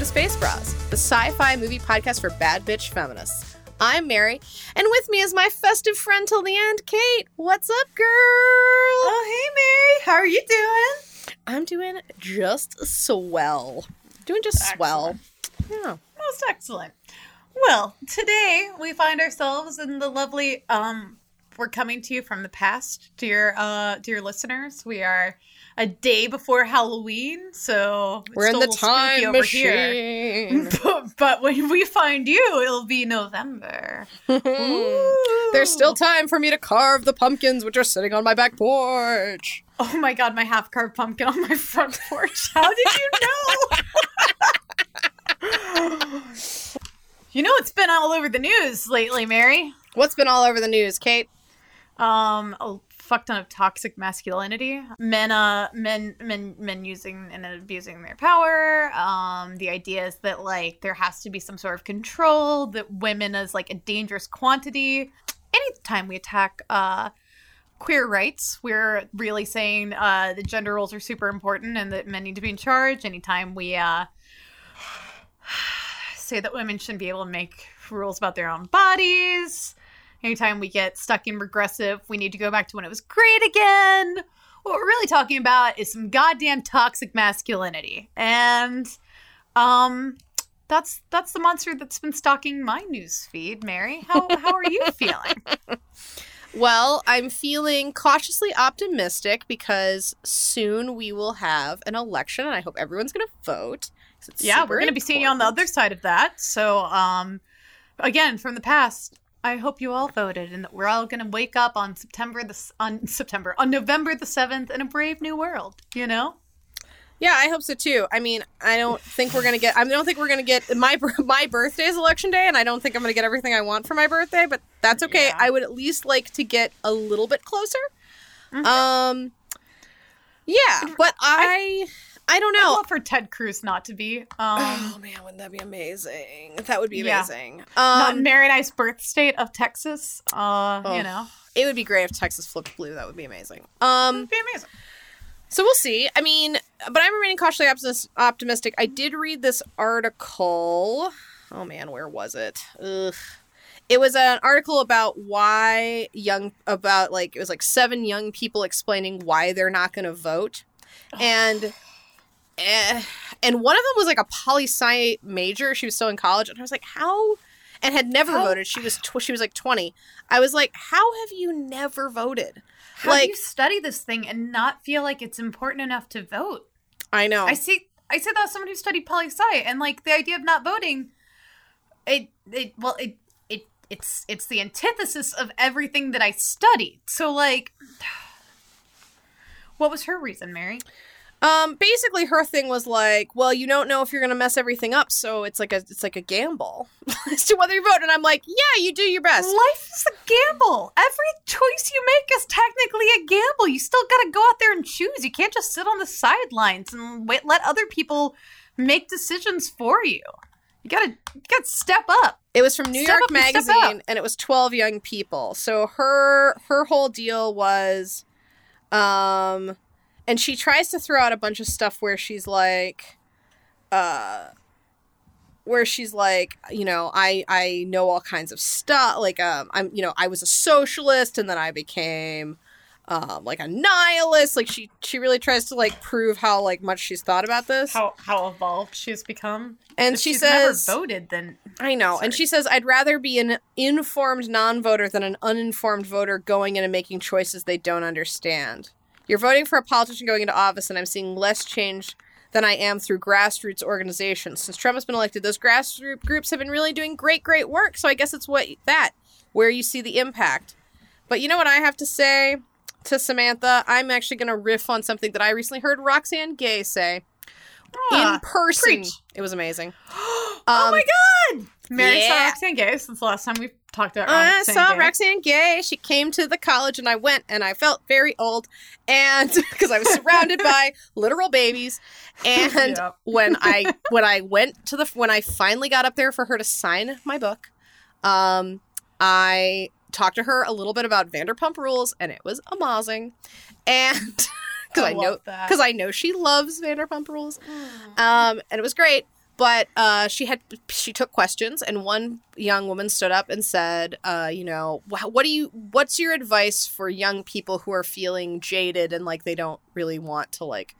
To Space Bras, the sci fi movie podcast for bad bitch feminists. I'm Mary, and with me is my festive friend till the end, Kate. What's up, girl? Oh, hey, Mary. How are you doing? I'm doing just swell. Doing just swell. Yeah. Most excellent. Well, today we find ourselves in the lovely um we're coming to you from the past, dear uh dear listeners. We are a day before Halloween, so We're in the a little spooky time over here. machine. But, but when we find you, it'll be November. There's still time for me to carve the pumpkins which are sitting on my back porch. Oh my god, my half carved pumpkin on my front porch. How did you know? you know it's been all over the news lately, Mary. What's been all over the news, Kate? Um fuck ton of toxic masculinity. Men uh men men men using and abusing their power. Um the idea is that like there has to be some sort of control, that women is like a dangerous quantity. Anytime we attack uh queer rights. We're really saying uh, the gender roles are super important and that men need to be in charge. Anytime we uh, say that women shouldn't be able to make rules about their own bodies, anytime we get stuck in regressive, we need to go back to when it was great again. What we're really talking about is some goddamn toxic masculinity. And um that's that's the monster that's been stalking my news feed, Mary. How how are you feeling? Well, I'm feeling cautiously optimistic because soon we will have an election and I hope everyone's going to vote. yeah, we're gonna be seeing you on the other side of that. So, um, again, from the past, I hope you all voted, and that we're all gonna wake up on September the on September on November the seventh in a brave new world. You know, Yeah, I hope so too. I mean, I don't think we're gonna get. I don't think we're gonna get my my birthday is election day, and I don't think I'm gonna get everything I want for my birthday. But that's okay. Yeah. I would at least like to get a little bit closer. Mhm. Um, yeah, but I I don't I'd know. love for Ted Cruz not to be. Oh Um, man, wouldn't that be amazing? That would be Yeah. amazing. not Um, Mary and birth state of Texas. Uh, Oh. you know, it would be great if Texas flipped blue. That would be amazing. Um, it'd be amazing. So we'll see. I mean, but I'm remaining cautiously optimistic. I did read this article. Oh man, where was it? Ugh. It was an article about why young about like it was like seven young people explaining why they're not going to vote, and Eh, and one of them was like a poli sci major. She was still in college, and I was like, how? And had never How- voted. She was tw- she was like twenty. I was like, how have you never voted? How like do you study this thing and not feel like it's important enough to vote? I know. I see. I said that someone who studied poli sci, and like the idea of not voting, it it well it it it's it's the antithesis of everything that I studied. So like, what was her reason, Mary? Um, basically, her thing was like, well, you don't know if you're gonna mess everything up, so it's like a it's like a gamble as to whether you vote. And I'm like, yeah, you do your best. Life is a gamble. Every choice you make is technically a gamble. You still got to go out there and choose. You can't just sit on the sidelines and wait, let other people make decisions for you. You gotta you gotta step up. It was from New Step York Magazine, and it was 12 young people. So her her whole deal was, um, and she tries to throw out a bunch of stuff where she's like, uh. Where she's like, you know, I I know all kinds of stuff. Like, um, I'm, you know, I was a socialist, and then I became, um, like a nihilist. Like, she she really tries to like prove how like much she's thought about this. How how evolved she's become. and If she she's says, never voted, then I know. And she says, I'd rather be an informed non voter than an uninformed voter going in and making choices they don't understand. You're voting for a politician going into office, and I'm seeing less change than I am through grassroots organizations. Since Trump has been elected, those grassroots groups have been really doing great, great work. So I guess it's what that, where you see the impact. But you know what I have to say to Samantha? I'm actually going to riff on something that I recently heard Roxane Gay say Ah, in person. preach. It was amazing. oh Um, my god! Mary saw yeah. Roxane Gay since the last time we talked about I saw Gay. Roxane Gay. She came to the college and I went and I felt very old and because I was surrounded by literal babies. And Yep. when I when I went to the when I finally got up there for her to sign my book, um I talked to her a little bit about Vanderpump Rules and it was amazing. And because I, know that. because I know she loves Vanderpump Rules. Mm. Um, and it was great. But uh, she had she took questions, and one young woman stood up and said, uh, "You know, what do you? What's your advice for young people who are feeling jaded and like they don't really want to like."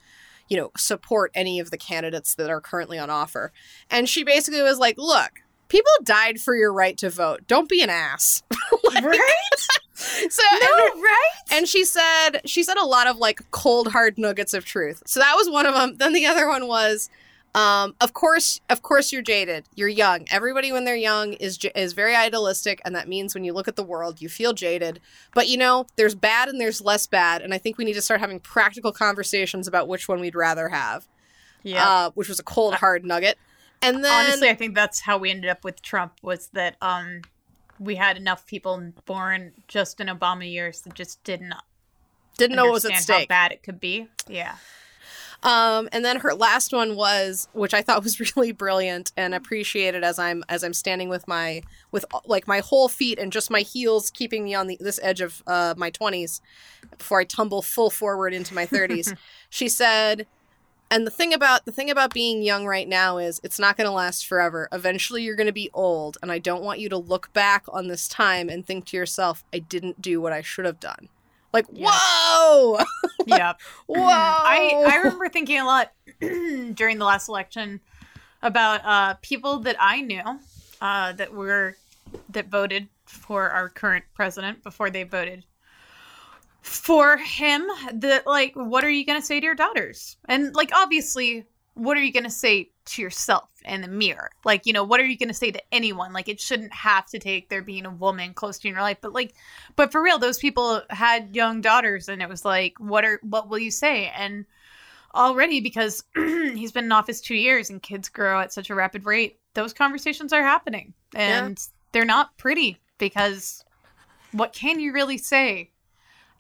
You know, support any of the candidates that are currently on offer. And she basically was like, look, people died for your right to vote. Don't be an ass. Like- right? so No, and, right? and she said she said a lot of like cold hard nuggets of truth. So that was one of them. Then the other one was um of course of course you're jaded. You're young. Everybody when they're young is is very idealistic and that means when you look at the world you feel jaded. But you know, there's bad and there's less bad and I think we need to start having practical conversations about which one we'd rather have. Yeah. Uh which was a cold hard nugget. And then Honestly, I think that's how we ended up with Trump was that um we had enough people born just in Obama years that just didn't didn't know what was understand at how stake. bad it could be. Yeah. Um, and then her last one was, which I thought was really brilliant and appreciated as I'm as I'm standing with my with like my whole feet and just my heels keeping me on the this edge of uh, my twenties before I tumble full forward into my thirties. she said, and the thing about the thing about being young right now is it's not going to last forever. Eventually, you're going to be old, and I don't want you to look back on this time and think to yourself, "I didn't do what I should have done." Like, Yeah. whoa, yeah. whoa! I, I remember thinking a lot during the last election about uh, people that I knew uh, that were that voted for our current president before they voted for him. That like, what are you gonna say to your daughters? And like, obviously, what are you gonna say to yourself in the mirror? Like, you know, what are you gonna say to anyone? Like, it shouldn't have to take there being a woman close to you in your life, but like, but for real, those people had young daughters, and it was like, what are what will you say? And already because he's been in office two years and kids grow at such a rapid rate, those conversations are happening, and they're not pretty because what can you really say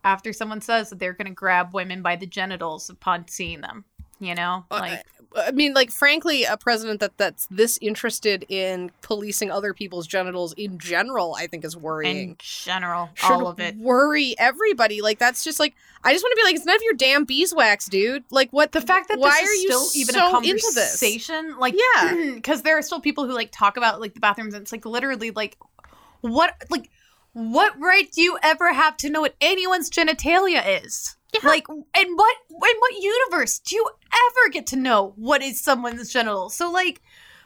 after someone says that they're going to grab women by the genitals upon seeing them? You know, Uh, like I mean, like, frankly, a president that that's this interested in policing other people's genitals in general, I think, is worrying. in general, Should all of it. worry everybody. Like, that's just like I just want to be like, it's none of your damn beeswax, dude. Like, what the fact that why this are you still even so a into this? conversation like Yeah. because there are still people who like talk about like the bathrooms and it's like literally like what like what right do you ever have to know what anyone's genitalia is like in what in what universe do you ever get to know what is someone's genital? So like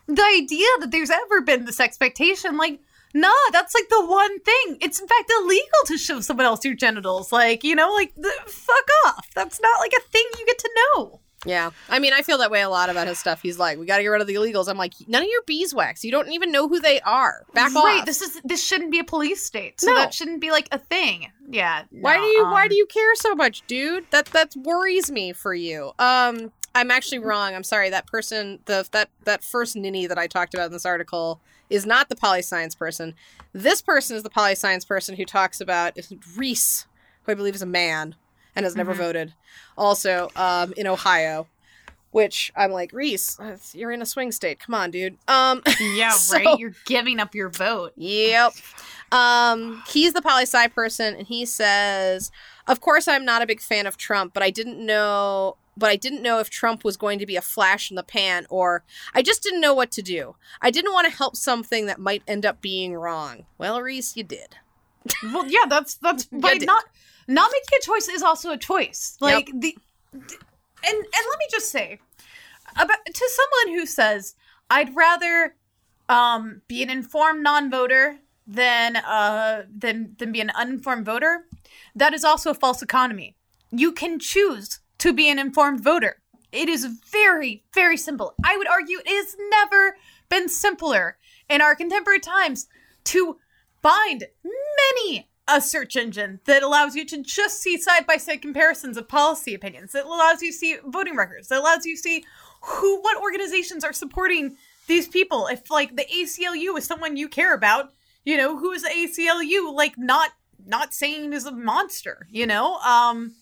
the idea that there's ever been this expectation like nah that's like the one thing. It's in fact illegal to show someone else your genitals. Like you know like the, fuck off. That's not like a thing you get to know Yeah, I mean, I feel that way a lot about his stuff. He's like, we got to get rid of the illegals. I'm like, none of your beeswax. You don't even know who they are. Back right, off. This is this shouldn't be a police state, so No. that shouldn't be like a thing. Yeah. Why no, do you Why um, do you care so much, dude? That that worries me for you. Um, I'm actually wrong. I'm sorry. That person, the that that first ninny that I talked about in this article is not the poli science person. This person is the poli science person who talks about Reese, who I believe is a man and has never Mhm. voted. Also, um, in Ohio, which I'm like Reese, uh, you're in a swing state. Come on, dude. Um, Yeah, So- right. You're giving up your vote. Yep. Um, he's the poli sci person, and he says, "Of course, I'm not a big fan of Trump, but I didn't know." But I didn't know if Trump was going to be a flash in the pan, or I just didn't know what to do. I didn't want to help something that might end up being wrong. Well, Reese, you did. Well, yeah, that's that's but not not making a choice is also a choice. Like the and and let me just say about to someone who says I'd rather um be an informed non-voter than uh than than be an uninformed voter. That is also a false economy. You can choose to be an informed voter. It is very very simple. I would argue it has never been simpler in our contemporary times to find many a search engine that allows you to just see side by side comparisons of policy opinions. That allows you to see voting records. That allows you to see who what organizations are supporting these people. If like the ACLU is someone you care about you know who is the ACLU like not not saying is a monster you know? Um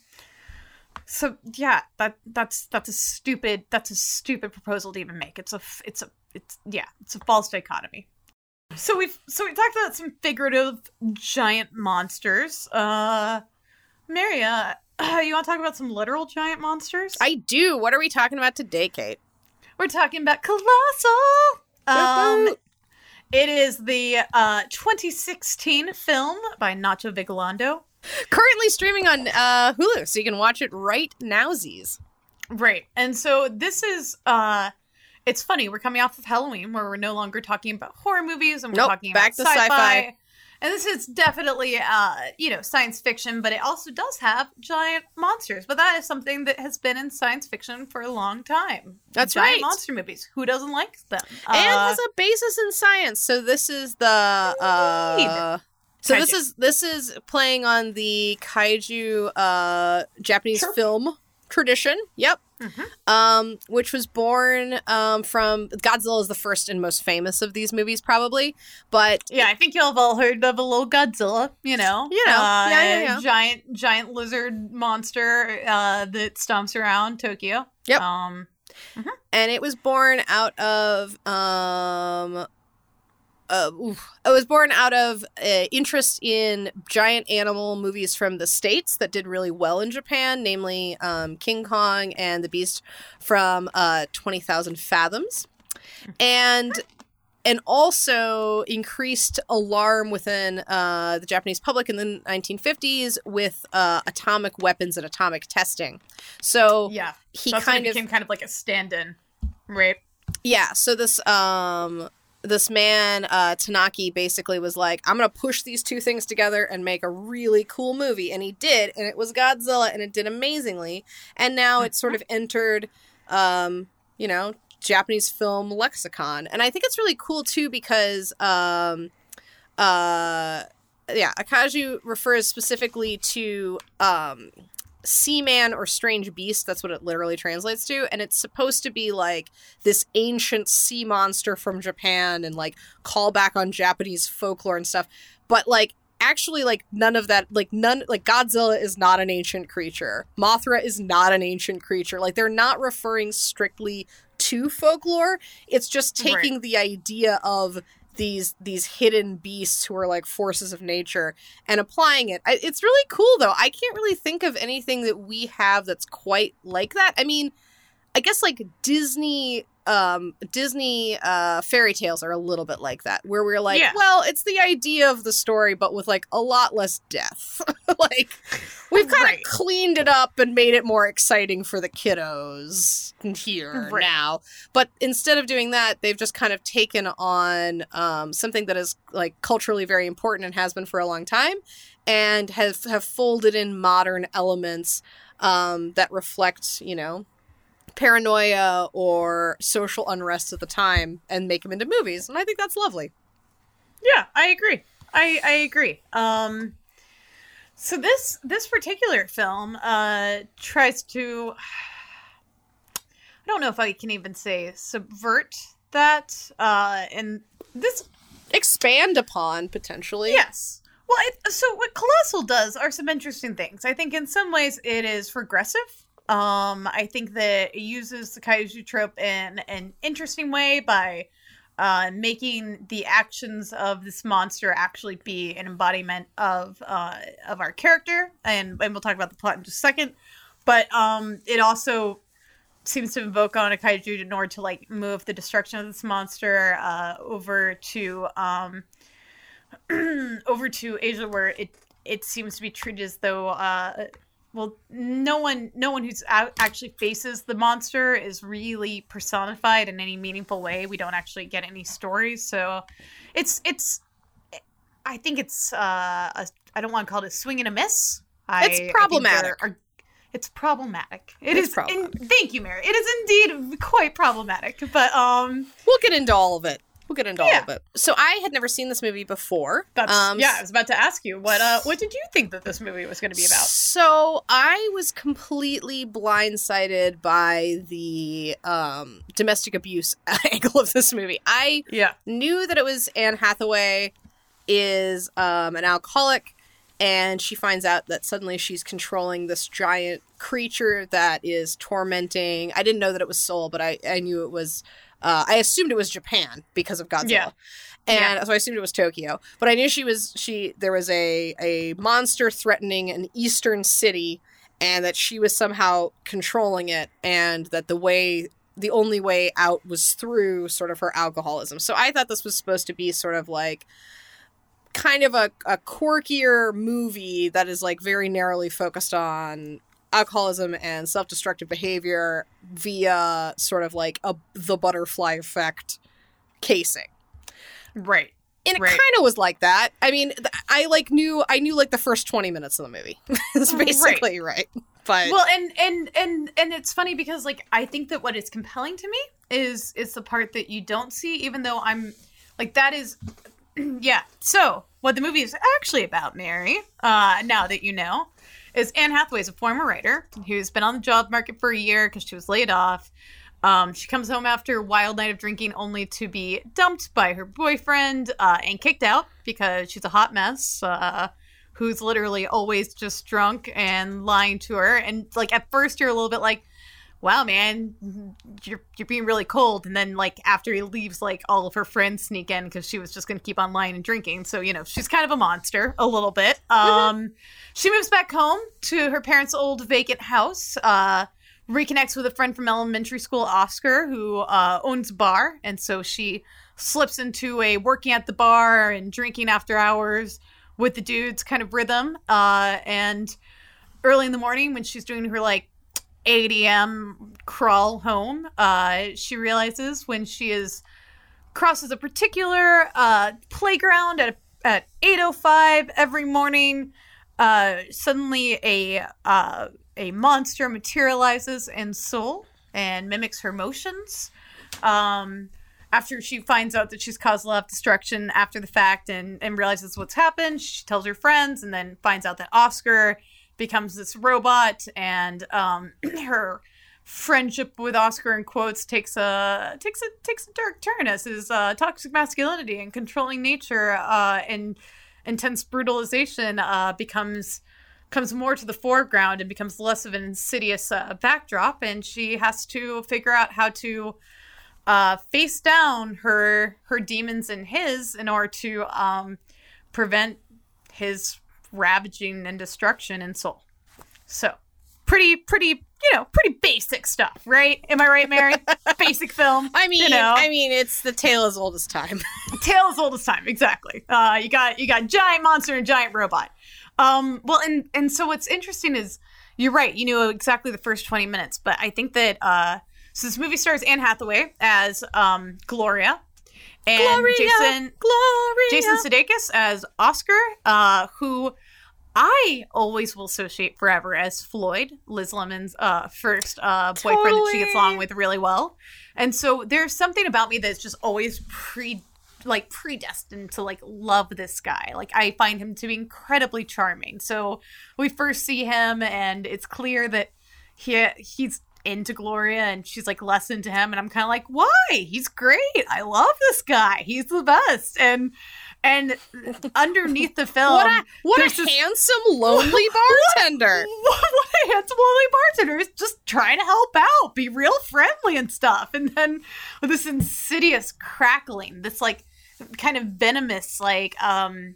so yeah that that's that's a stupid that's a stupid proposal to even make. It's a it's a it's yeah it's a false dichotomy so we've so we talked about some figurative giant monsters. Uh Maria, uh, you want to talk about some literal giant monsters? I do. What are we talking about today, Kate? We're talking about Colossal. Um, it is the uh, 2016 film by Nacho Vigalondo. Currently streaming on uh, Hulu, so you can watch it right now, Z's. Right. And so this is uh it's funny, we're coming off of Halloween where we're no longer talking about horror movies and we're Nope, talking back about to sci-fi. sci-fi. And this is definitely uh, you know, science fiction, but it also does have giant monsters. But that is something that has been in science fiction for a long time. That's giant right. monster movies. Who doesn't like them? and Uh, has a basis in science. So this is the uh so this is this is playing on the kaiju uh Japanese Sure. film tradition. Yep. Mhm. Um which was born um from Godzilla is the first and most famous of these movies probably, but yeah, I think y'all have all heard of a little Godzilla, you know. You know, Uh, yeah, yeah, yeah. Giant giant lizard monster uh, that stomps around Tokyo. Yep. Um and it was born out of um uh, oof. it was born out of uh, interest in giant animal movies from the states that did really well in Japan, namely um, King Kong and the Beast from uh, Twenty Thousand Fathoms, and and also increased alarm within uh, the Japanese public in the 1950s with uh, atomic weapons and atomic testing. So yeah. he kind of became kind of like a stand-in, right? yeah so this um this man uh tanaka basically was like i'm gonna push these two things together and make a really cool movie and he did and it was godzilla and it did amazingly and now it's sort of entered um you know japanese film lexicon and i think it's really cool too because um uh yeah akaju refers specifically to um Seaman or Strange Beast, that's what it literally translates to. And it's supposed to be like this ancient sea monster from Japan and like call back on Japanese folklore and stuff. But like actually like none of that like none like Godzilla is not an ancient creature. Mothra is not an ancient creature. Like they're not referring strictly to folklore. It's just taking the idea of these these hidden beasts who are like forces of nature and applying it. I, it's really cool though. I can't really think of anything that we have that's quite like that. I mean, I guess like Disney um Disney uh fairy tales are a little bit like that where we're like, Yeah. well, it's the idea of the story but with like a lot less death. like we've kind Right. of cleaned it up and made it more exciting for the kiddos here Right. now. But instead of doing that, they've just kind of taken on um, something that is like culturally very important and has been for a long time, and have have folded in modern elements um, that reflect, you know, paranoia or social unrest at the time, and make them into movies. And I think that's lovely. Yeah, I agree. I I agree. Um so this this particular film uh tries to I don't know if I can even say subvert that uh and this Expand upon potentially. yes. Well, it, so what Colossal does are some interesting things. I think in some ways it is regressive. Um, I think that it uses the kaiju trope in an interesting way by uh, making the actions of this monster actually be an embodiment of uh, of our character, and and we'll talk about the plot in just a second. But um, it also seems to invoke on a kaiju in order to like move the destruction of this monster uh, over to um, over to Asia, where it it seems to be treated as though uh, well, no one no one who's actually faces the monster is really personified in any meaningful way. We don't actually get any stories, so it's it's. I think it's uh, a, I don't want to call it a swing and a miss. I, It's problematic. are- it's problematic. It It's is. problematic. In, thank you, Mary. It is indeed quite problematic. But um, We'll get into all of it. We'll get into all Yeah. of it. So I had never seen this movie before. that's Um, yeah. I was about to ask you what uh what did you think that this movie was going to be about? So I was completely blindsided by the um, domestic abuse angle of this movie. I Yeah. knew that it was Anne Hathaway is um, an alcoholic, and she finds out that suddenly she's controlling this giant creature that is tormenting. I didn't know that it was Seoul, but I, I knew it was. Uh, I assumed it was Japan because of Godzilla. Yeah. And so I assumed it was Tokyo, but I knew she was she. There was a a monster threatening an eastern city, and that she was somehow controlling it, and that the way the only way out was through sort of her alcoholism. So I thought this was supposed to be sort of like kind of a, a quirkier movie that is like very narrowly focused on alcoholism and self-destructive behavior via sort of like a the butterfly effect casing Right. and it Right. kind of was like that i mean th- i like knew i knew like the first 20 minutes of the movie it's Right. basically right, but well and and and and it's funny because like i think that what is compelling to me is is the part that you don't see even though i'm like that is yeah so what the movie is actually about mary uh now that you know is anne hathaway's a former writer who's been on the job market for a year because she was laid off um, she comes home after a wild night of drinking only to be dumped by her boyfriend uh, and kicked out because she's a hot mess uh, who's literally always just drunk and lying to her. And like at first, you're a little bit like, "Wow, man, you're you're being really cold." And then like after he leaves, like all of her friends sneak in because she was just gonna keep on lying and drinking. So you know she's kind of a monster a little bit. Um, she moves back home to her parents' old vacant house. Uh, reconnects with a friend from elementary school, Oscar, who uh, owns a bar, and so she slips into a working at the bar and drinking after hours with the dudes kind of rhythm. Uh, and early in the morning, when she's doing her like 8 a.m. crawl home, uh, she realizes when she is crosses a particular uh, playground at at 8:05 every morning. Uh, suddenly, a uh, a monster materializes in Seoul and mimics her motions. Um, after she finds out that she's caused a lot of destruction after the fact and, and realizes what's happened, she tells her friends and then finds out that Oscar becomes this robot and um, her friendship with Oscar in quotes takes a takes a takes a dark turn as his uh, toxic masculinity and controlling nature uh, and intense brutalization uh, becomes comes more to the foreground and becomes less of an insidious uh, backdrop. And she has to figure out how to uh, face down her her demons and his in order to um, prevent his ravaging and destruction in seoul so pretty pretty you know pretty basic stuff right? Am i right mary? Basic film i mean you know? I mean it's the tale as old as time. Tale as old as time exactly. Uh you got you got giant monster and giant robot. Um well and and so what's interesting is you're right you know exactly the first 20 minutes but i think that uh so this movie stars anne hathaway as um gloria and Gloria, jason gloria! Jason sudeikis as oscar uh who I always will associate forever as Floyd, Liz Lemon's uh, first uh, boyfriend that she gets along with really well, and so there's something about me that's just always pre like predestined to like love this guy. Like I find him to be incredibly charming. So we first see him, and it's clear that he he's into Gloria, and she's like less into him, and I'm kind of like, why? He's great. I love this guy. He's the best, and and underneath the film, what a what a this- handsome lonely bartender what, what a handsome lonely bartender is just trying to help out, be real friendly and stuff. And then with this insidious crackling, this like kind of venomous, like um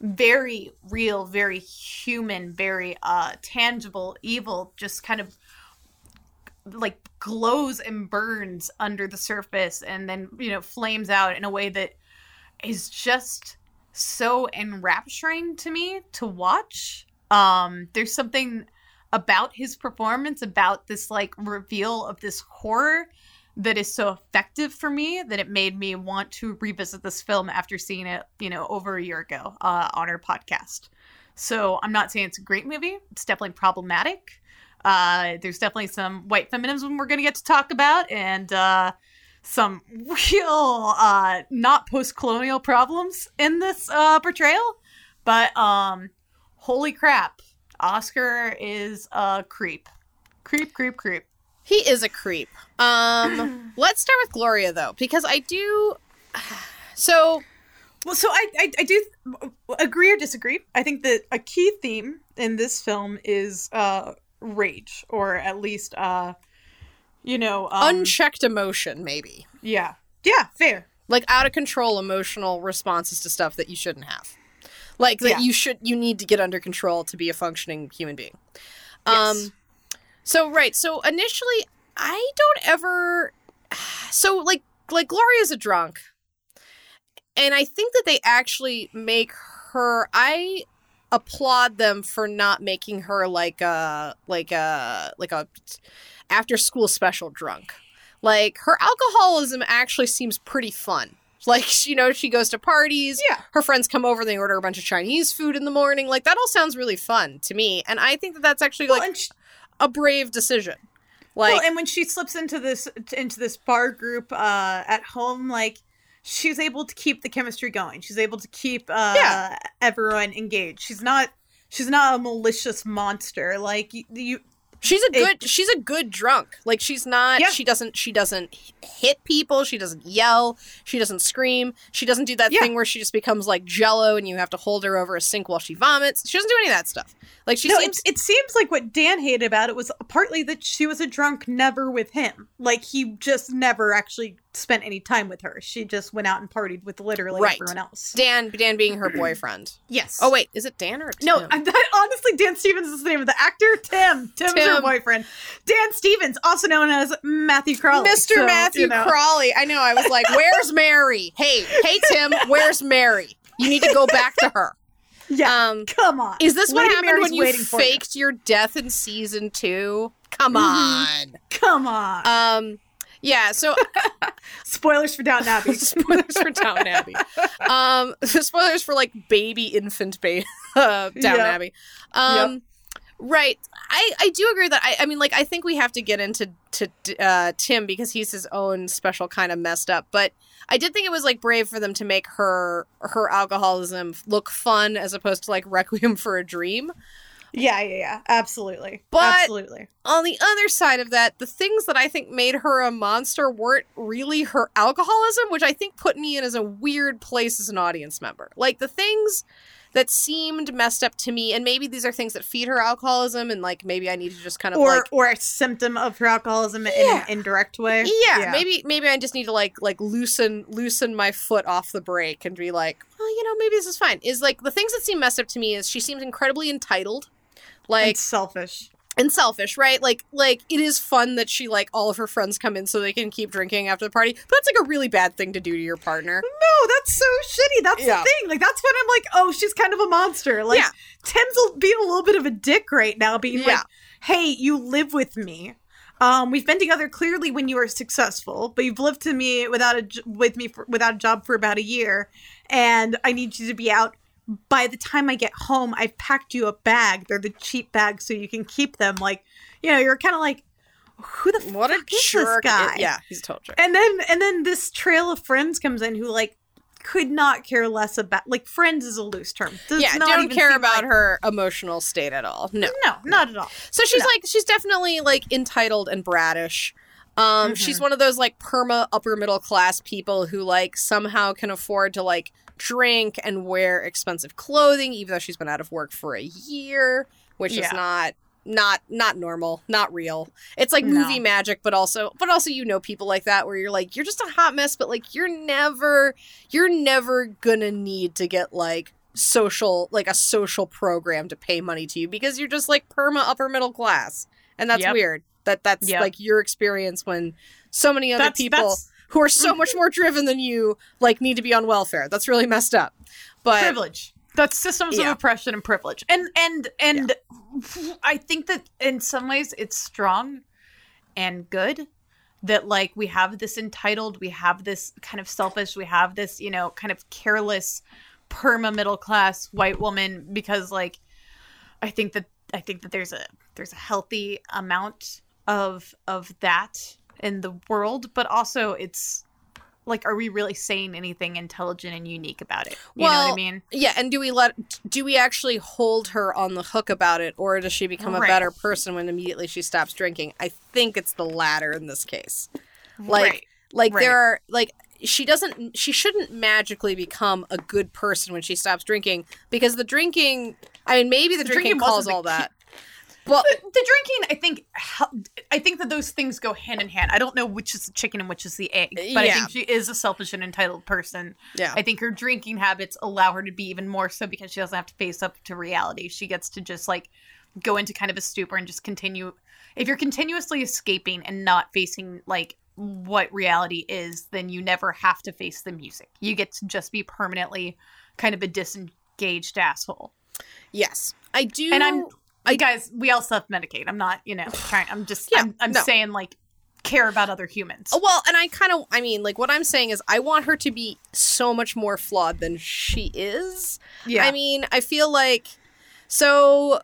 very real, very human, very uh tangible evil just kind of like glows and burns under the surface and then you know flames out in a way that is just so enrapturing to me to watch. Um there's something about his performance about this like reveal of this horror that is so effective for me that it made me want to revisit this film after seeing it you know over a year ago uh, on our podcast. So i'm not saying it's a great movie. It's definitely problematic. Uh, there's definitely some white feminism we're going to get to talk about and uh, some real uh, not post-colonial problems in this uh, portrayal. But um holy crap. Oscar is a creep. Creep creep creep. He is a creep. Um let's start with gloria though because i do so well so I, I i do agree or disagree. I think that a key theme in this film is uh rage or at least uh you know um, unchecked emotion maybe yeah yeah fair like out of control emotional responses to stuff that you shouldn't have like that Yeah. you should you need to get under control to be a functioning human being Yes. um so right so initially I don't ever. So like like Gloria's a drunk, and I think that they actually make her. I applaud them for not making her like a like a like a after school special drunk. Like her alcoholism actually seems pretty fun. Like you know, she goes to parties. Yeah. Her friends come over. They order a bunch of Chinese food in the morning. Like that all sounds really fun to me. And I think that that's actually Well, like and sh- a brave decision. Like well, and when she slips into this into this bar group uh, at home, like she's able to keep the chemistry going. She's able to keep uh, Yeah. everyone engaged. She's not she's not a malicious monster. Like you, you She's a It- good she's a good drunk. Like she's not Yeah. she doesn't she doesn't hit people, she doesn't yell, she doesn't scream. She doesn't do that Yeah. thing where she just becomes like jello and you have to hold her over a sink while she vomits. She doesn't do any of that stuff. Like she no, seems it, it seems like what Dan hated about it was partly that she was a drunk never with him. Like he just never actually spent any time with her. She just went out and partied with literally Right. everyone else. Dan Dan being her boyfriend. yes. Oh wait, is it Dan or Tim? No, I'm not, honestly, Dan Stevens is the name of the actor. Tim. Tim's her boyfriend. Dan Stevens, also known as Matthew Crawley. Mr. So, Matthew you know. Crawley. I know. I was like, "Where's Mary? Hey, hey, Tim, where's Mary? You need to go back to her." Yeah. Um, come on. is this what Lady happened Mary's when you waiting for you. faked your death in season two? Come Mhm. on. Come on. Um, yeah. So Spoilers for Downton Abbey. spoilers for Downton Abbey. Um, spoilers for like baby infant ba- uh, Downton Yeah. Abbey. Um, right. I I do agree that I I mean like I think we have to get into to uh, Tim because he's his own special kind of messed up, but. I did think it was like brave for them to make her her alcoholism look fun as opposed to like Requiem for a Dream. Yeah, yeah, yeah. Absolutely. But- Absolutely. on the other side of that, the things that I think made her a monster weren't really her alcoholism, which I think put me in as a weird place as an audience member. Like the things that seemed messed up to me, and maybe these are things that feed her alcoholism, and like maybe I need to just kind of Or like. or a symptom of her alcoholism in an indirect way. Yeah, maybe maybe I just need to like like loosen loosen my foot off the brake and be like, well, you know, maybe this is fine. Is like the things that seem messed up to me is she seems incredibly entitled, like and selfish. and selfish, right? Like like it is fun that she like all of her friends come in so they can keep drinking after the party. But that's like a really bad thing to do to your partner. No, that's so shitty. That's Yeah. the thing. Like that's when I'm like, oh, she's kind of a monster. Like Yeah. Tim's being a little bit of a dick right now, being Yeah. like, hey, you live with me. Um, we've been together clearly when you were successful, but you've lived to me without a with me for, without a job for about a year, and I need you to be out. By the time I get home, I've packed you a bag. They're the cheap bags, so you can keep them. Like, you know, you're kind of like, who the What a fuck is jerk! this guy? Yeah, he's a total jerk. And then and then this trail of friends comes in who like could not care less about like friends is a loose term. Does yeah, don't even care about like- her emotional state at all. No. No, not at all. So she's No. like she's definitely like entitled and bratish. Um, Mhm. she's one of those like perma upper middle class people who like somehow can afford to like drink and wear expensive clothing, even though she's been out of work for a year, which Yeah. is not not not normal, not real. It's like No. movie magic, but also but also you know people like that where you're like you're just a hot mess, but like you're never you're never gonna need to get like social like a social program to pay money to you because you're just like perma upper middle class and that's Yep. weird that that's Yep. like your experience when so many other That's people that's who are so much mm-hmm. more driven than you like need to be on welfare that's really messed up but privilege. That's systems Yeah. of oppression and privilege. And and and I think that in some ways it's strong and good that like we have this entitled, we have this kind of selfish, we have this, you know, kind of careless perma middle class white woman because like I think that I think that there's a there's a healthy amount of of that in the world, but also it's like are we really saying anything intelligent and unique about it? You know what I mean? yeah and do we let do we actually hold her on the hook about it or does she become a Right. better person when immediately she stops drinking i think it's the latter in this case like right. like Right. there are like she doesn't she shouldn't magically become a good person when she stops drinking because the drinking i mean maybe the, The drinking, drinking calls all that well the, drinking, I think, I think that those things go hand in hand. I don't know which is the chicken and which is the egg, but I think she is a selfish and entitled person. yeah I think her drinking habits allow her to be even more so because she doesn't have to face up to reality. She gets to just like go into kind of a stupor and just continue if you're continuously escaping and not facing like what reality is, then you never have to face the music. You get to just be permanently kind of a disengaged asshole. Yes, I do. And I'm, I guys, we all self medicate. I'm not, you know, trying. I'm just, Yeah, I'm, I'm no. saying like care about other humans. Oh, Well, and I kind of, I mean, like what I'm saying is, I want her to be so much more flawed than she is. yeah, I mean, I feel like, so,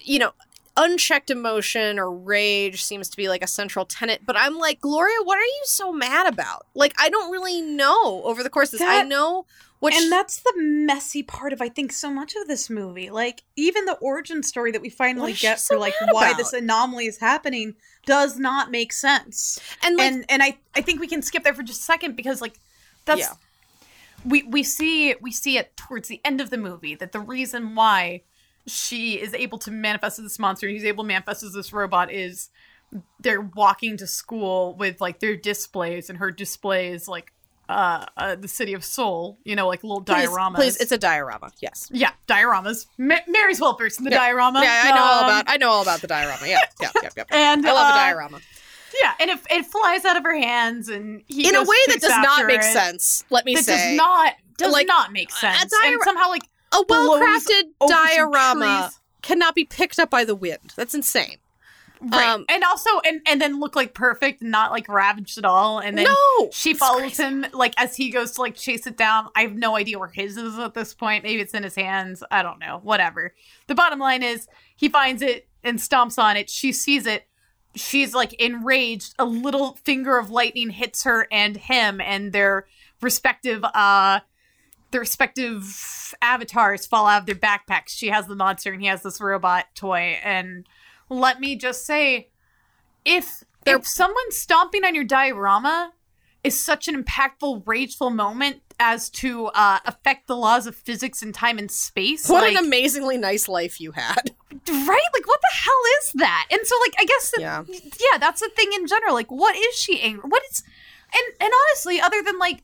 you know, unchecked emotion or rage seems to be like a central tenet, but I'm like, Gloria, what are you so mad about? Like, I don't really know over the course of this. I know what and that's the messy part of I think so much of this movie. Like even the origin story that we finally get so for like why about? this anomaly is happening does not make sense. and like, and and I I think we can skip there for just a second because like that's Yeah. we we see we see it towards the end of the movie that the reason why she is able to manifest as this monster and he's able to manifest as this robot is they're walking to school with like their displays and her displays like uh, uh the city of Seoul, you know, like little please, dioramas. please, it's a diorama. Yes. yeah, dioramas. Ma- Mary's well versed in the Yeah. diorama. Yeah, I know all Um, about. I know all about the diorama. Yeah, yeah, yeah, yeah. And I love uh, a diorama Yeah, and it, it flies out of her hands, and he in a way that does not make it. sense. Let me That say, does not does Like, not make sense. and diora- somehow, like a well-crafted diorama cannot be picked up by the wind. That's insane. right, Um, and also, and and then look like perfect, not like ravaged at all. And then no, she follows him like as he goes to like chase it down. I have no idea where his is at this point. Maybe it's in his hands. I don't know. Whatever. The bottom line is he finds it and stomps on it. She sees it. She's like enraged. A little finger of lightning hits her and him, and their respective uh their respective avatars fall out of their backpacks. She has the monster and he has this robot toy. And let me just say, if if someone stomping on your diorama is such an impactful, rageful moment as to uh, affect the laws of physics and time and space, What like, an amazingly nice life you had. right? Like, what the hell is that? And so, like, I guess, that, Yeah. yeah, that's the thing in general. Like, what is she angry? What is, and and honestly, other than like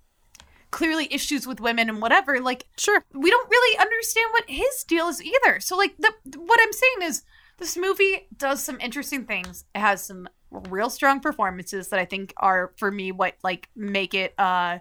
clearly issues with women and whatever, like Sure. we don't really understand what his deal is either. So like the what I'm saying is this movie does some interesting things. It has some real strong performances that I think are for me what like make it uh,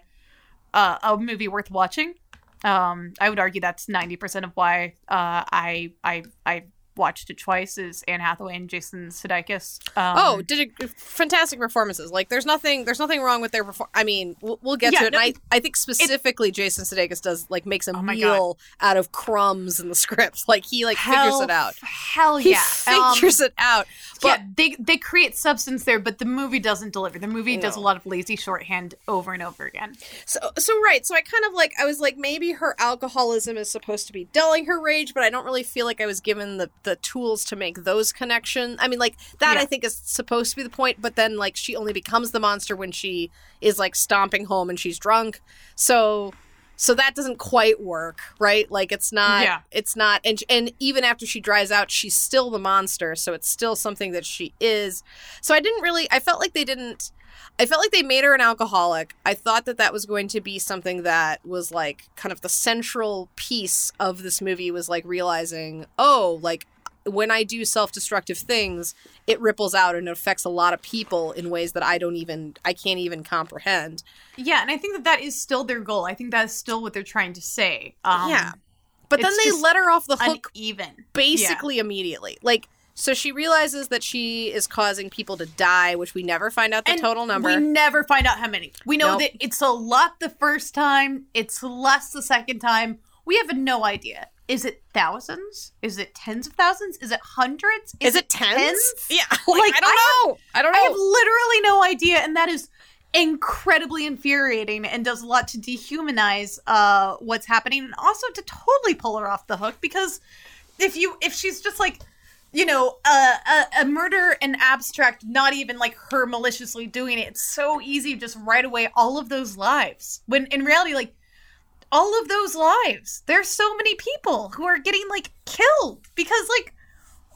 uh a movie worth watching. Um I would argue that's 90% of why uh I I I watched it twice is Anne Hathaway and Jason Sudeikis. Um, oh, did it, fantastic performances. Like, there's nothing, there's nothing wrong with their perform. I mean, we'll, we'll get Yeah, to it. no, and I, I think specifically Jason Sudeikis does like makes a Oh meal out of crumbs in the script. Like he like hell, figures it out. Hell He yeah. Um, figures it out. But yeah, they they create substance there, but the movie doesn't deliver. The movie does a lot of lazy shorthand over and over again. So, so right. So I kind of like I was like maybe her alcoholism is supposed to be dulling her rage, but I don't really feel like I was given the the tools to make those connections. I mean, like that Yeah. I think is supposed to be the point, but then like she only becomes the monster when she is like stomping home and she's drunk. So so that doesn't quite work, right? Like it's not Yeah. it's not and and even after she dries out, she's still the monster, so it's still something that she is. So I didn't really I felt like they didn't I felt like they made her an alcoholic. I thought that that was going to be something that was like kind of the central piece of this movie was like realizing, oh, like when I do self-destructive things, it ripples out and it affects a lot of people in ways that I don't even I can't even comprehend. Yeah, and I think that that is still their goal. I think that is still what they're trying to say. Um, yeah. But then they let her off the hook even basically immediately. Like so she realizes that she is causing people to die, which we never find out the And total number. We never find out how many. We know Nope. that it's a lot the first time. It's less the second time. We have no idea. Is it thousands? Is it tens of thousands? Is it hundreds? is, it tens? Yeah. Like, Like, I don't I know. I don't know. I have literally no idea, and that is incredibly infuriating and does a lot to dehumanize uh, what's happening, and also to totally pull her off the hook. Because if you if she's just like you know a, a, a murder and abstract, not even like her maliciously doing it, it's so easy to just right away all of those lives. When in reality, like all of those lives, there's so many people who are getting like killed because like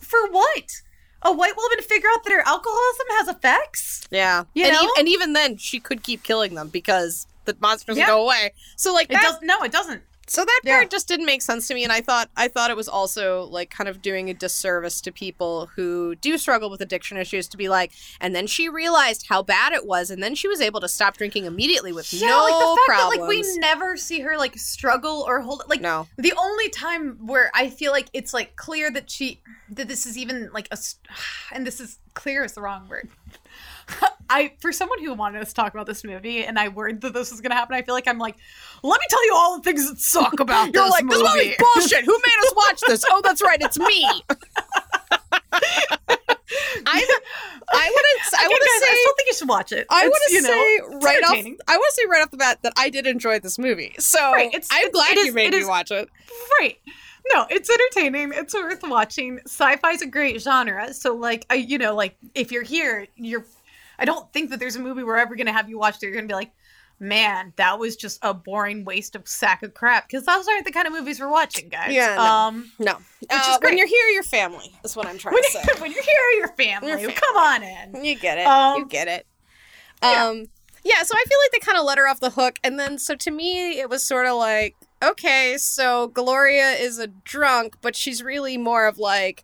for what? A white woman to figure out that her alcoholism has effects? Yeah. You and, know? e- and even then, she could keep killing them because the monsters Yeah. go away. So, like, It does no, it doesn't. So that Yeah. part just didn't make sense to me, and I thought I thought it was also like kind of doing a disservice to people who do struggle with addiction issues to be like, and then she realized how bad it was, and then she was able to stop drinking immediately with Yeah, no like the fact problems. that like we never see her like struggle or hold like no, the only time where I feel like it's like clear that she that this is even like a and this is clear is the wrong word. I for someone who wanted us to talk about this movie and I worried that this was gonna happen, I feel like I'm like, let me tell you all the things that suck about you're this like movie. this movie's bullshit. Who made us watch this? Oh, that's right, it's me. I I to I Okay, want to say I still think you should watch it. I want to you know, say right off. I want to say right off the bat that I did enjoy this movie. So Right, it's- I'm it's- glad it you is- made me is- watch it. Right. No, it's entertaining. It's worth watching. Sci-fi's a great genre. So like I you know, like if you're here, you're I don't think that there's a movie we're ever gonna have you watch that you're gonna be like, man, that was just a boring waste of sack of crap. Because those aren't the kind of movies we're watching, guys. Yeah, no. Um No, is uh, when great. you're here, you're family. Is what I'm trying to say. when you're here, your family. Your family. Come on in. You get it. Um, you get it. yeah. Um, yeah. So I feel like they kind of let her off the hook, and then so to me, it was sort of like, okay, so Gloria is a drunk, but she's really more of like,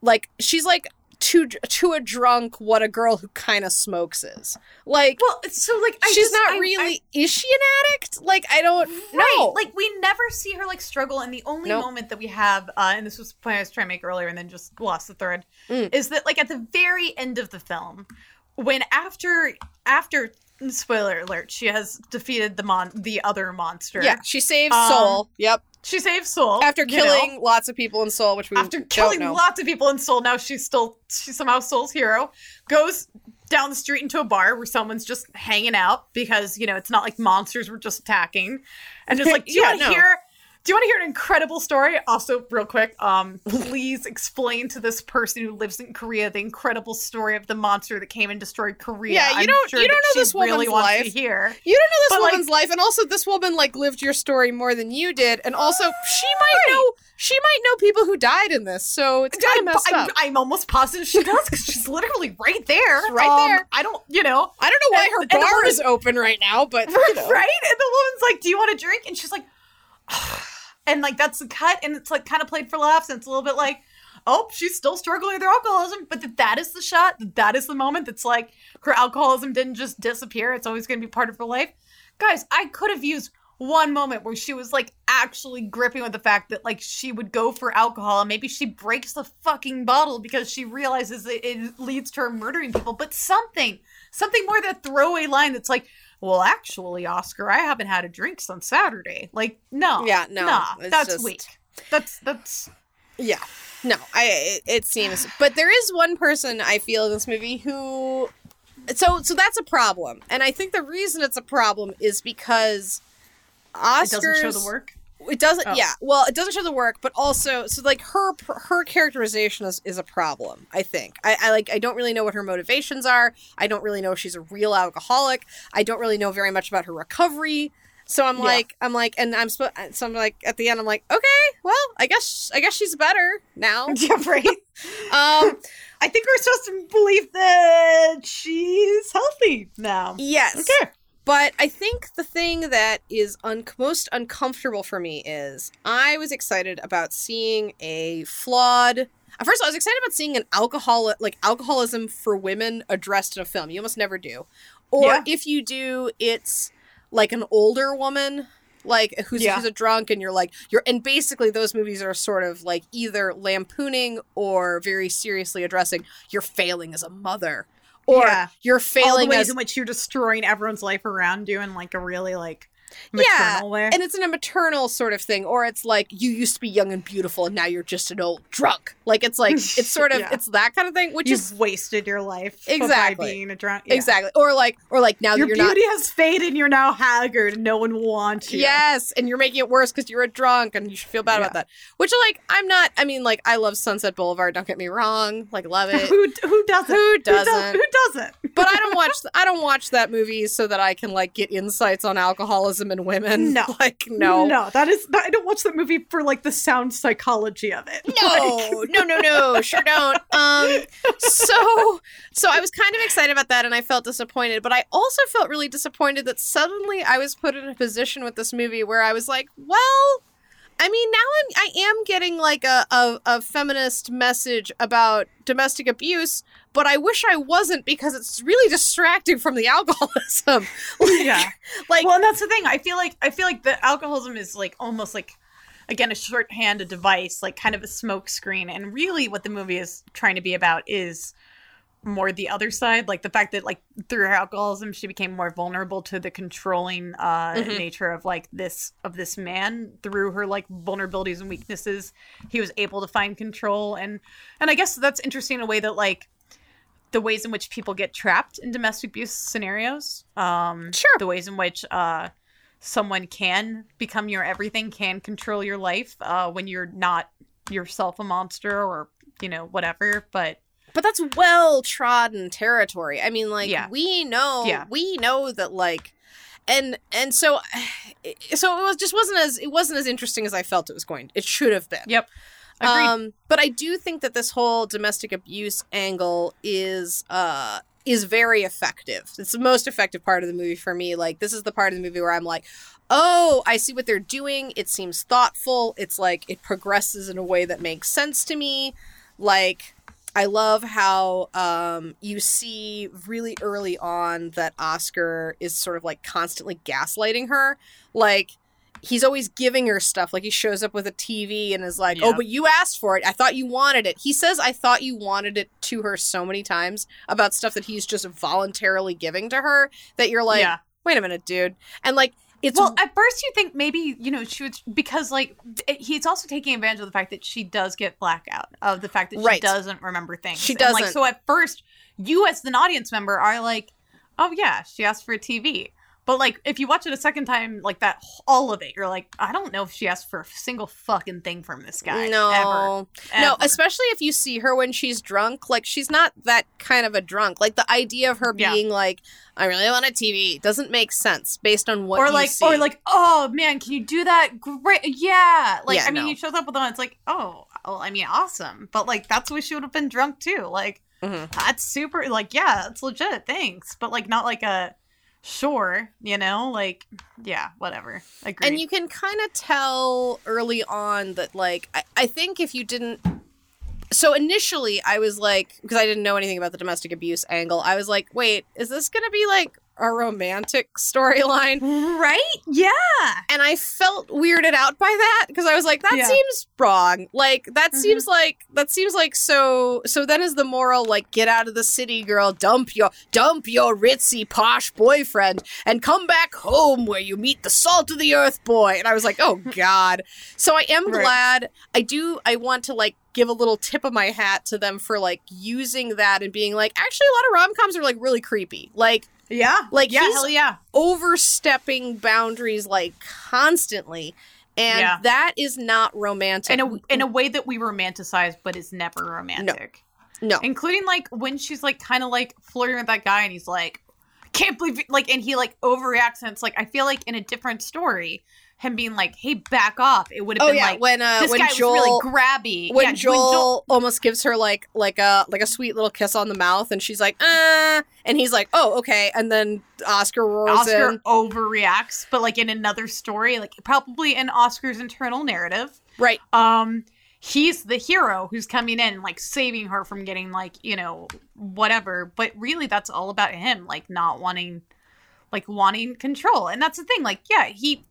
like she's like to to a drunk what a girl who kind of smokes is. Like Well, so like I she's just- not I- I- really. is she an addict? Like I don't Right. know. Like we never see her like struggle, and the only Nope. moment that we have, uh, and this was the point I was trying to make earlier, and then just lost the thread, Mm. is that like at the very end of the film, when after after spoiler alert, she has defeated the mon the other monster. yeah, she saves Um, Seoul. Yep. she saves Seoul After you know. killing lots of people in Seoul, which we after killing lots of people in Seoul. Now she's still she's somehow Seoul's hero. Goes down the street into a bar where someone's just hanging out because you know it's not like monsters were just attacking, and just like, do you Yeah, want to no. hear? Do you want to hear an incredible story? Also, real quick, um, please explain to this person who lives in Korea the incredible story of the monster that came and destroyed Korea. Yeah, you don't- sure you don't know this woman's really wants life. to hear. You don't know this But, like- woman's life, and also this woman like lived your story more than you did, and also she might Right. know she might know people who died in this, so it's kind of I'm, messed I'm, up. I'm almost positive she does because she's literally right there. Right Um, there. I don't, you know, I don't know why and- her bar is open right now, but you know. right? And the woman's like, "Do you want a drink?" And she's like, and like that's the cut, and it's like kind of played for laughs, and it's a little bit like, "Oh, she's still struggling with her alcoholism," but that that is the shot, that that is the moment that's like her alcoholism didn't just disappear; it's always going to be part of her life. Guys, I could have used one moment where she was like actually gripping with the fact that like she would go for alcohol and maybe she breaks the fucking bottle because she realizes that it leads to her murdering people but something something more than throwaway line that's like well actually oscar i haven't had a drink since saturday like no Yeah, no, nah, that's just- weak that's that's Yeah. No, I it, it seems but there is one person I feel in this movie who so so that's a problem. And I think the reason it's a problem is because Oscars it doesn't show the work It doesn't Oh. yeah. Well, it doesn't show the work, but also so like her her characterization is, is a problem, I think. I, I like I don't really know what her motivations are. I don't really know if she's a real alcoholic. I don't really know very much about her recovery. So I'm Yeah. like, I'm like, and I'm so I'm like, at the end, I'm like, okay, well, I guess, I guess she's better now. yeah right Um, i think we're supposed to believe that she's healthy now yes, okay but I think the thing that is un- most uncomfortable for me is I was excited about seeing a flawed. At first, I was excited about seeing an alcohol like alcoholism for women addressed in a film. You almost never do, or Yeah. if you do, it's like an older woman like who's Yeah. who's a drunk and you're like you're and basically those movies are sort of like either lampooning or very seriously addressing you're failing as a mother or Yeah. you're all the ways as in which you're destroying everyone's life around you in like a really like Yeah, way. and it's in a maternal sort of thing or it's like you used to be young and beautiful and now you're just an old drunk like it's like it's sort of Yeah. it's that kind of thing which You've is wasted your life Exactly. by being a drunk. yeah. exactly or like or like now Your that you're beauty not has faded and you're now haggard and no one will want you. yes and you're making it worse because you're a drunk and you should feel bad about that which like i'm not i mean like i love sunset boulevard don't get me wrong like love it Who who doesn't? Who does- doesn't? Who doesn't? but i don't watch I don't watch that movie so that I can like get insights on alcoholism and women. No. like no. no, that is. I don't watch that movie for like the sound psychology of it. No, no, no, no, sure don't. Um, so, so I was kind of excited about that, and I felt disappointed. But I also felt really disappointed that suddenly I was put in a position with this movie where I was like, well, I mean, now I'm I am getting like a a, a feminist message about domestic abuse, but I wish I wasn't because it's really distracting from the alcoholism. Like, Yeah. like well, and that's the thing. I feel like I feel like the alcoholism is like almost like again a shorthand, a device, like kind of a smoke screen. And really, what the movie is trying to be about is more the other side, like the fact that like through her alcoholism, she became more vulnerable to the controlling uh, Mhm. nature of like this of this man. Through her like vulnerabilities and weaknesses, he was able to find control. And and I guess that's interesting in a way that like the ways in which people get trapped in domestic abuse scenarios. Um, Sure. The ways in which uh, someone can become your everything, can control your life uh, when you're not yourself a monster or you know whatever. But but that's well trodden territory. I mean, like Yeah. we know, Yeah. we know that like, and and so, so it was just wasn't as it wasn't as interesting as I felt it was going. It should have been. yep, agreed. Um, but I do think that this whole domestic abuse angle is uh is very effective. It's the most effective part of the movie for me. Like this is the part of the movie where I'm like, "Oh, I see what they're doing. It seems thoughtful. It's like it progresses in a way that makes sense to me." Like I love how um, you see really early on that Oscar is sort of like constantly gaslighting her. Like, he's always giving her stuff. Like, he shows up with a TV and is like, oh, but you asked for it. I thought you wanted it. He says, I thought you wanted it to her so many times about stuff that he's just voluntarily giving to her that you're like, yeah. wait a minute, dude. And like, it's well, at first you think maybe you know she would because like it, he's also taking advantage of the fact that she does get blackout of the fact that she Right. doesn't remember things. She And, like doesn't. so at first you as an audience member are like, oh yeah, she asked for a TV. But like if you watch it a second time, like that all of it, you're like, I don't know if she asked for a single fucking thing from this guy. no. ever. No, Ever. especially if you see her when she's drunk. Like she's not that kind of a drunk. Like the idea of her Yeah. being like, "I really want a TV," doesn't make sense based on what or you like see. or like oh man can you do that great yeah like Yeah, i mean no. he shows up with one it's like oh well i mean awesome but like that's why she would have been drunk too like Mhm. that's super like yeah it's legit thanks but like not like a sure you know like yeah whatever. Agree. And you can kind of tell early on that like I, I think if you didn't so initially i was like because i didn't know anything about the domestic abuse angle i was like wait is this gonna be like a romantic storyline. Right? Yeah. And i felt weirded out by that because i was like that Yeah. seems wrong. Like that Mhm. seems like that seems like so so then is the moral like get out of the city girl. Dump your dump your ritzy posh boyfriend and come back home where you meet the salt of the earth boy. And i was like oh god. So i am Right. glad. I do i want to like give a little tip of my hat to them for like using that and being like actually a lot of rom-coms are like really creepy. Like yeah. Like, yeah he's- hell yeah. overstepping boundaries like constantly. And Yeah. that is not romantic. In a in a way that we romanticize but is never romantic. No. Including like when she's like kind of like flirting with that guy and he's like can't believe it," like and he like overreacts and it's like i feel like in a different story him being like hey back off. It would have oh been yeah like when uh this when guy joel was really grabby. When yeah, joel, almost gives her like like a like a sweet little kiss on the mouth and she's like uh and he's like oh okay and then oscar roars oscar in. overreacts but like in another story like probably in oscar's internal narrative. Right. Um he's the hero who's coming in like saving her from getting like you know whatever but really that's all about him like not wanting like wanting control and that's the thing like yeah he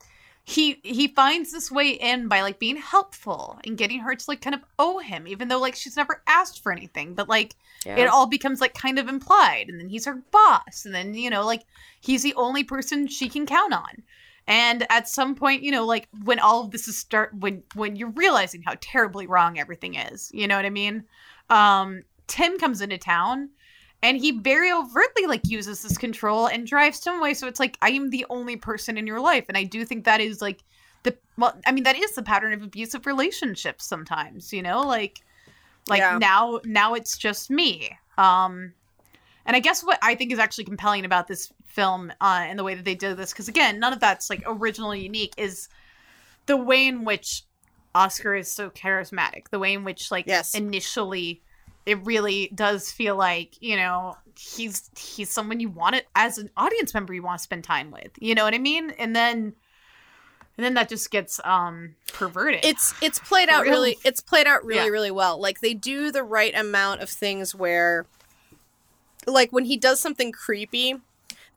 he he finds this way in by like being helpful and getting her to like kind of owe him even though like she's never asked for anything but like it all becomes like kind of implied and then he's her boss and then you know like he's the only person she can count on. And at some point you know like when all of this is start when when you're realizing how terribly wrong everything is you know what i mean? Um tim comes into town and he very overtly like uses this control and drives him away so it's like i am the only person in your life and i do think that is like the well i mean that is the pattern of abusive relationships sometimes you know like like Yeah. now now it's just me um And I guess what I think is actually compelling about this film uh, and the way that they did this, because again, none of that's like originally unique, is the way in which Oscar is so charismatic. The way in which like Yes. initially it really does feel like you know he's he's someone you want it as an audience member you want to spend time with. You know what I mean? And then and then that just gets um perverted. it's it's played out really it's played out really Yeah. really well like they do the right amount of things where like when he does something creepy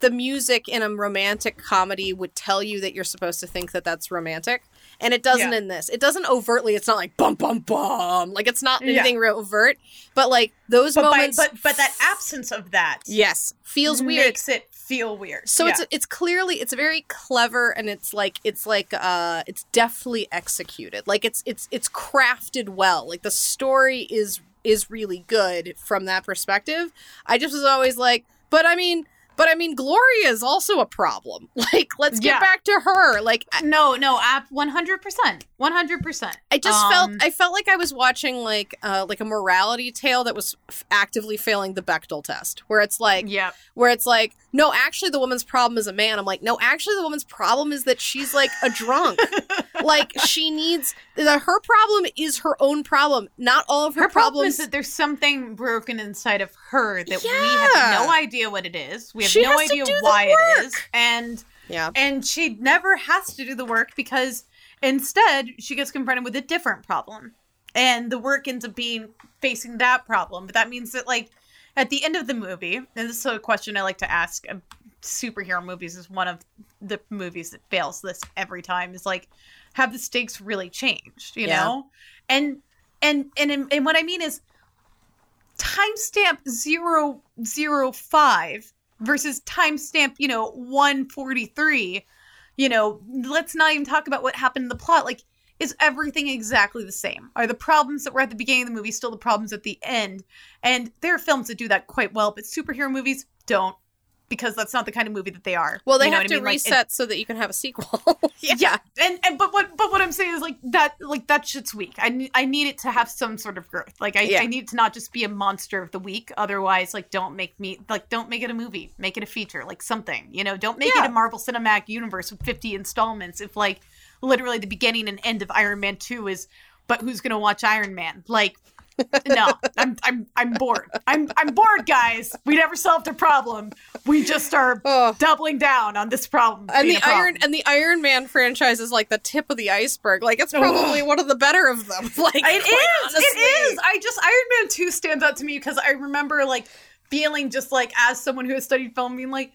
the music in a romantic comedy would tell you that you're supposed to think that that's romantic and it doesn't Yeah. in this it doesn't overtly it's not like bum bum bum like it's not Yeah. anything real overt but like those but, by, moments but but that absence of that yes feels weird makes it feel weird. so Yeah. it's it's clearly it's very clever and it's like it's like uh it's deftly executed. Like it's it's it's crafted well. Like the story is is really good from that perspective. I just was always like, but I mean, but I mean Gloria is also a problem. Like let's get Yeah. back to her. Like no no app one hundred percent one hundred percent. I just Um, felt I felt like I was watching like uh like a morality tale that was f- actively failing the Bechdel test where it's like yeah where it's like, no, actually, the woman's problem is a man. I'm like, no, actually, the woman's problem is that she's like a drunk. like she needs the, her problem is her own problem. Not all of her, her problem problems. is that there's something broken inside of her that we have no idea what it is. We have She no idea why it is, and yeah, and she never has to do the work because instead she gets confronted with a different problem and the work ends up being facing that problem but that means that like at the end of the movie and this is a question i like to ask superhero movies is one of the movies that fails this every time is like have the stakes really changed you Yeah. know and and and and what i mean is timestamp 005 versus timestamp, you know, 143, you know, let's not even talk about what happened in the plot. Like, is everything exactly the same? Are the problems that were at the beginning of the movie still the problems at the end? And there are films that do that quite well, but superhero movies don't because that's not the kind of movie that they are. well, they You know have to I mean? Like, it- reset so that you can have a sequel. yeah. and and but what but what I'm saying is like that like that shit's weak. I I need it to have some sort of growth. Like I Yeah. I need it to not just be a monster of the week. Otherwise, like don't make me like don't make it a movie. Make it a feature, like something. You know, don't make Yeah. it a Marvel Cinematic Universe with 50 installments. If like literally the beginning and end of Iron Man 2 is but who's gonna watch Iron Man? Like no, I'm I'm I'm bored. I'm I'm bored, guys. We never solved a problem. We just are Oh. doubling down on this problem. And the problem. Iron and the Iron Man franchise is like the tip of the iceberg. Like it's probably one of the better of them. Like it is. Honestly. It is. I just Iron Man 2 stands out to me because I remember like feeling just like as someone who has studied film being like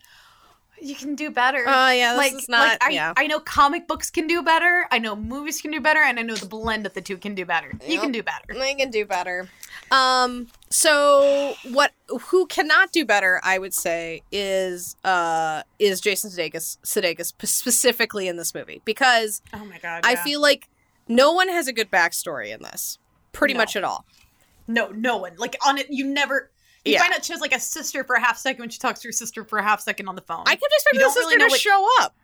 you can do better. Oh yeah, this like, is not. like I, yeah, I know comic books can do better. I know movies can do better, and I know the blend of the two can do better. You can do better. They can do better. Um. So what? Who cannot do better? I would say is uh is Jason Sudeikis Sudeikis specifically in this movie because Oh my god! I feel like no one has a good backstory in this, pretty No. much at all. no, no one like on it. You never. You Yeah. find out she has like a sister for a half second when she talks to her sister for a half second on the phone. I kept expecting the don't really sister to what- show up.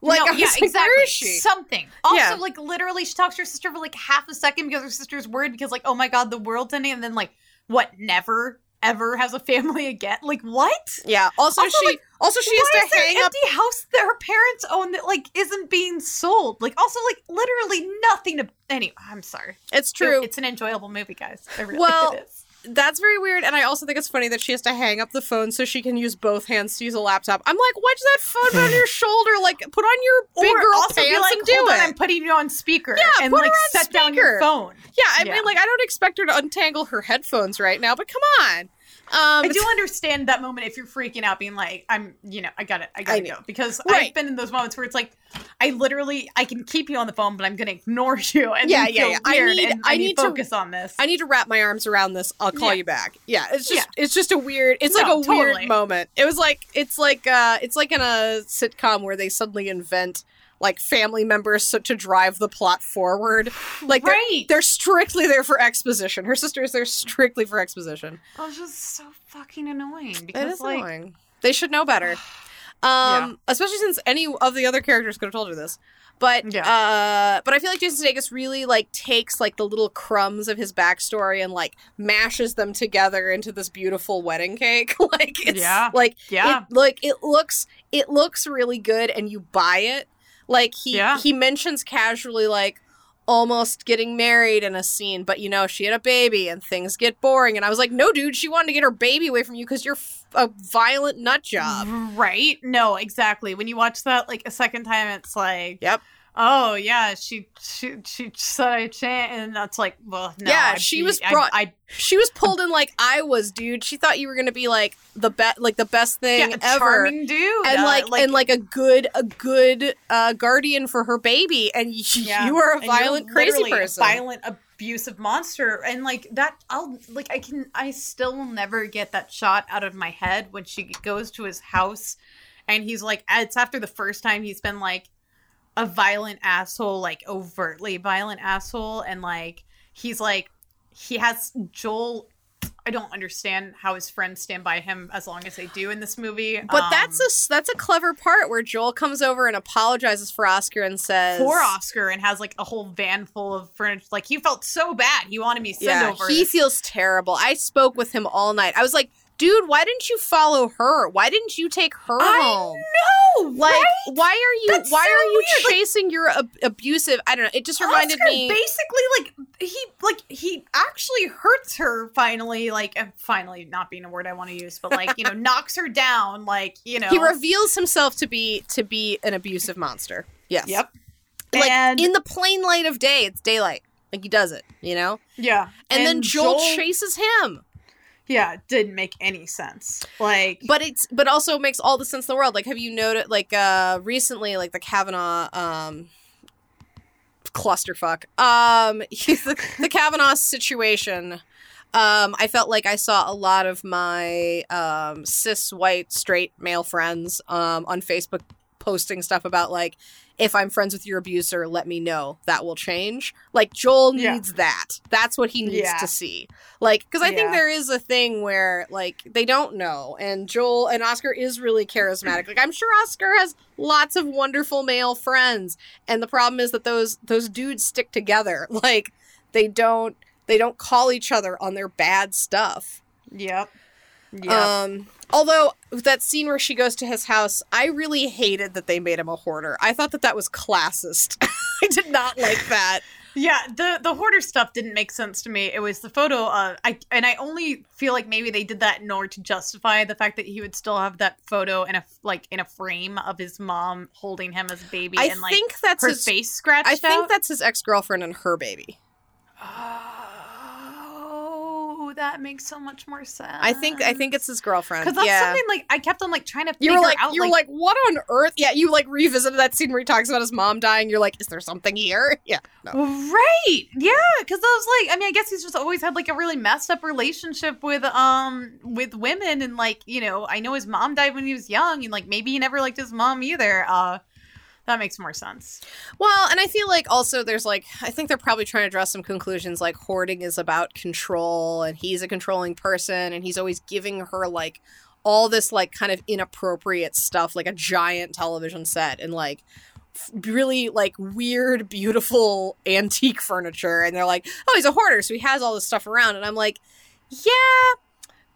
Like, no, yeah, like, exactly. where is she? Something. Also, Yeah. like literally, she talks to her sister for like half a second because her sister's worried because like, oh my god, the world's ending, and then like, what? Never ever has a family again. Like what? Yeah. Also, Also, she like, also she has to hang an up. empty house that her parents own that like isn't being sold? Like also like literally nothing to. Anyway, I'm sorry. It's true. It- it's an enjoyable movie, guys. Really Well, it is. That's very weird, and I also think it's funny that she has to hang up the phone so she can use both hands to use a laptop. I'm like, why's that phone on your shoulder? Like, put on your big Or girl also pants be like, and do hold it. on, I'm putting you on speaker. Yeah, and put her on set down your speaker. phone. yeah, I Yeah. mean, like, I don't expect her to untangle her headphones right now, but come on. Um, I do understand that moment if you're freaking out, being like, "I'm, you know, I got it, I I gotta go," because Right. I've been in those moments where it's like, I literally, I can keep you on the phone, but I'm gonna ignore you and Yeah, yeah, yeah. I need- I I, need to- to focus on this. I need to wrap my arms around this. I'll call Yeah. you back. Yeah, it's just Yeah. it's just a weird. It's like No, a weird moment. It was like it's like uh it's like in a sitcom where they suddenly invent like family members so, to drive the plot forward. Like they're- they're, strictly there for exposition. Her sister is there strictly for exposition. Oh, was just so fucking annoying It because is like, annoying. They should know better. Um, especially since any of the other characters could have told her this. But uh but I feel like Jason Sudeikis really like takes like the little crumbs of his backstory and like mashes them together into this beautiful wedding cake. like it's Yeah. like Yeah. it, like it looks it looks really good and you buy it. Like he Yeah. he mentions casually like almost getting married in a scene, but you know, she had a baby and things get boring. And I was like, no, dude, she wanted to get her baby away from you because you're f- a violent nut job. Right? No, exactly. When you watch that like a second time, it's like, Yep. Oh yeah, she she she said I chant, and that's like, well, no, Yeah, I'd she be- was brought- I'd, She was pulled in like I was, dude. She thought you were gonna be like the best, like the best thing yeah, ever. charming dude, and uh, like, and like a good a good uh guardian for her baby and you, Yeah. you are a violent crazy person violent abusive monster and like that i'll like i can i still will never get that shot out of my head when she goes to his house and he's like it's after the first time he's been like a violent asshole like overtly violent asshole and like he's like he has joel i don't understand how his friends stand by him as long as they do in this movie but Um, that's a that's a clever part where joel comes over and apologizes for oscar and says for Oscar and has like a whole van full of furniture. Like he felt so bad. He wanted me to send yeah over. he feels terrible i spoke with him all night i was like dude why didn't you follow her why didn't you take her I home know, like right? why are you That's why so are you weird, like- chasing your ab- abusive i don't know it just reminded Oscar me basically like he like he actually hurts her finally. Like finally, not being a word I want to use, but like you know, knocks her down. Like you know, he reveals himself to be to be an abusive monster yes Yep. like and in the plain light of day it's daylight like he does it you know yeah, and, then joel, chases him yeah, didn't make any sense. Like, but it's but also makes all the sense in the world. Like have you noted like uh recently like the kavanaugh um clusterfuck. Um the, the kavanaugh situation. Um i felt like i saw a lot of my um cis white straight male friends um on facebook posting stuff about like if i'm friends with your abuser let me know. That will change. Like joel Yeah. needs that. That's what he needs Yeah. to see. Like because i think there is a thing where like they don't know. And joel and oscar is really charismatic. Like i'm sure oscar has lots of wonderful male friends. And the problem is that those those dudes stick together. Like they don't they don't call each other on their bad stuff. Yep, yeah, um although that scene where she goes to his house i really hated that they made him a hoarder i thought that that was classist i did not like that Yeah, the the hoarder stuff didn't make sense to me. It was the photo. Uh, I and I only feel like maybe they did that in order to justify the fact that he would still have that photo in a like in a frame of his mom holding him as a baby i and like think that's her his face scratched i think out. that's his ex-girlfriend and her baby Oh, that makes so much more sense. i think i think it's his girlfriend because that's yeah something like I kept on like trying to. you figure like out, you were like, what on earth yeah you like revisited that scene where he talks about his mom dying you're like is there something here yeah no Right. Yeah, because I was like, I mean, I guess he's just always had like a really messed up relationship with um with women and like, you know, I know his mom died when he was young and like maybe he never liked his mom either. Uh that makes more sense. Well, and I feel like also there's like I think they're probably trying to draw some conclusions like hoarding is about control and he's a controlling person and he's always giving her like all this like kind of inappropriate stuff like a giant television set and like really like weird beautiful antique furniture and they're like oh he's a hoarder so he has all this stuff around and I'm like yeah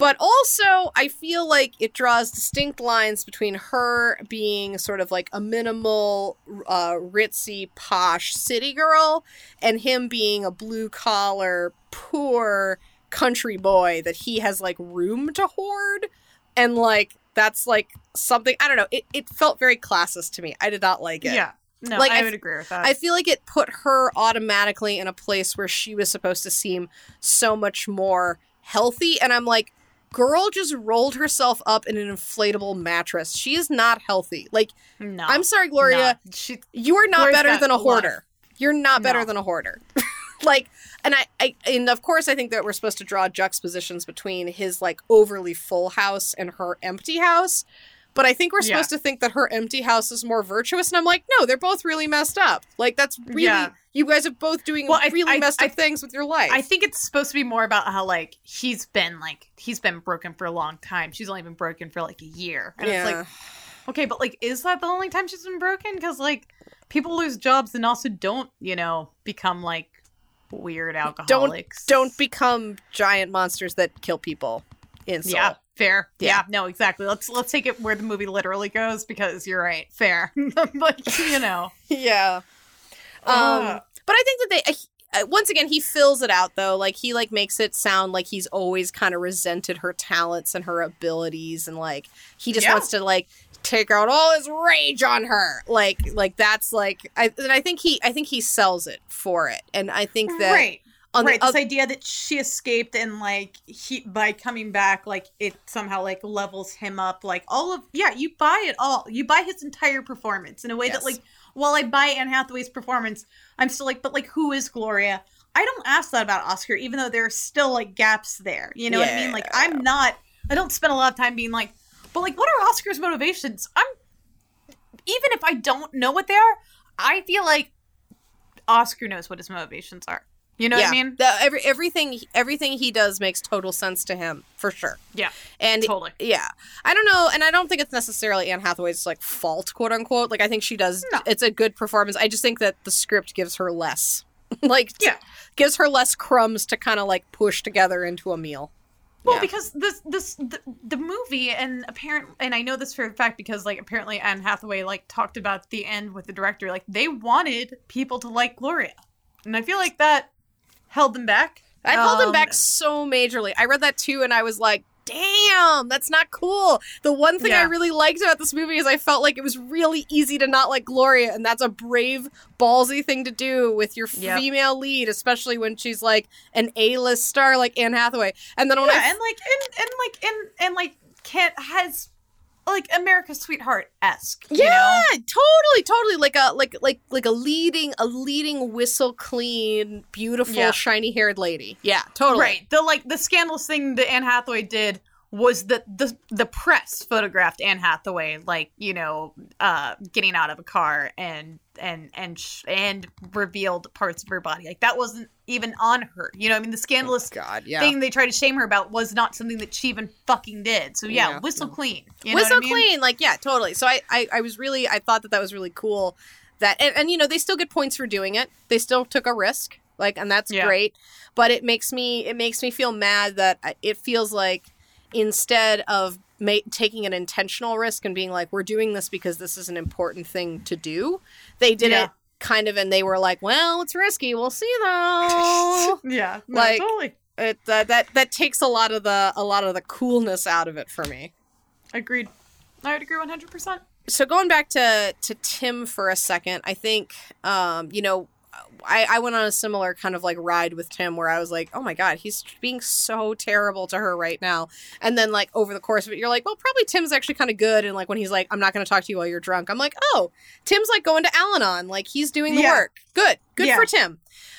but also I feel like it draws distinct lines between her being sort of like a minimal uh, ritzy posh city girl and him being a blue collar poor country boy that he has like room to hoard and like that's like something I don't know it, it felt very classist to me I did not like it Yeah. No, Like, I, I would f- agree with that. I feel like it put her automatically in a place where she was supposed to seem so much more healthy. And I'm like, girl just rolled herself up in an inflatable mattress. She is not healthy. Like, no. I'm sorry, Gloria, no. She you are not better than a life. hoarder. You're not better No. than a hoarder. like, and I, I, and of course, I think that we're supposed to draw juxtapositions between his like overly full house and her empty house. But I think we're Yeah. supposed to think that her empty house is more virtuous, and I'm like, no, they're both really messed up. Like that's really Yeah. you guys are both doing Well, I- really I- messed up I- things with your life. I think it's supposed to be more about how like he's been like he's been broken for a long time. She's only been broken for like a year. And it's like Okay, but like, is that the only time she's been broken? Because like, people lose jobs and also don't, you know, become like weird alcoholics. Don't become giant monsters that kill people in Seoul. Yeah, fair. Yeah. Yeah. no, exactly. Let's let's take it where the movie literally goes because you're right. Fair, but you know, Yeah. Um, Uh. but I think that they uh, once again he fills it out though. Like he like makes it sound like he's always kind of resented her talents and her abilities, and like he just Yeah. wants to like take out all his rage on her. Like like that's like I and I think he I think he sells it for it, and I think that right. On right, the this oth- idea that she escaped and like he by coming back, like it somehow like levels him up. Like all of yeah, you buy it all. You buy his entire performance in a way Yes. that like while I buy Anne Hathaway's performance, I'm still like, but like who is Gloria? I don't ask that about Oscar, even though there are still like gaps there. You know what I mean? Like I'm not. I don't spend a lot of time being like, but like, what are Oscar's motivations? I'm even if I don't know what they are, I feel like Oscar knows what his motivations are. You know what I mean? The, every everything everything he does makes total sense to him for sure. Yeah, And totally. yeah, I don't know, and I don't think it's necessarily Anne Hathaway's like fault, quote unquote. Like I think she does. No. It's a good performance. I just think that the script gives her less, like t- Yeah. gives her less crumbs to kind of like push together into a meal. Well, Yeah. because this this the, the movie and apparent and I know this for a fact because like apparently Anne Hathaway like talked about the end with the director like they wanted people to like Gloria, and I feel like that held them back. I held him Um, back so majorly. I read that too, and I was like, "Damn, that's not cool." The one thing I really liked about this movie is I felt like it was really easy to not like Gloria, and that's a brave, ballsy thing to do with your Yep. female lead, especially when she's like an A-list star like Anne Hathaway. And then when Yeah, I and like and and like and and like can't has like America's Sweetheart esque. yeah, You know? totally, totally like a like like like a leading a leading whistle clean, beautiful, Yeah. shiny haired lady. Yeah, totally. Right. The like the scandalous thing that Anne Hathaway did was that the the press photographed Anne Hathaway like you know uh getting out of a car and and and sh- and revealed parts of her body. Like that wasn't even on her. You know I mean the scandalous God, yeah. thing they tried to shame her about was not something that she even fucking did. So yeah, Yeah, whistle clean. You know whistle I mean? clean like yeah totally. So I, I i was really i thought that that was really cool that and, and you know they still get points for doing it. They still took a risk like and that's Yeah. great. But it makes me it makes me feel mad that it feels like instead of ma- taking an intentional risk and being like we're doing this because this is an important thing to do they did Yeah. it kind of and they were like well it's risky. We'll see though. Yeah. No, Like- totally. it uh, that that takes a lot of the a lot of the coolness out of it for me. Agreed. I would agree one hundred percent. So going back to to Tim for a second, I think um, you know, I, I went on a similar kind of like ride with Tim where I was like, oh my god, he's being so terrible to her right now. And then like over the course of it, you're like, well, probably Tim's actually kind of good. And like when he's like, I'm not going to talk to you while you're drunk, I'm like, oh, Tim's like going to Al-Anon, like he's doing the Yeah. work. Good, good Yeah. for Tim.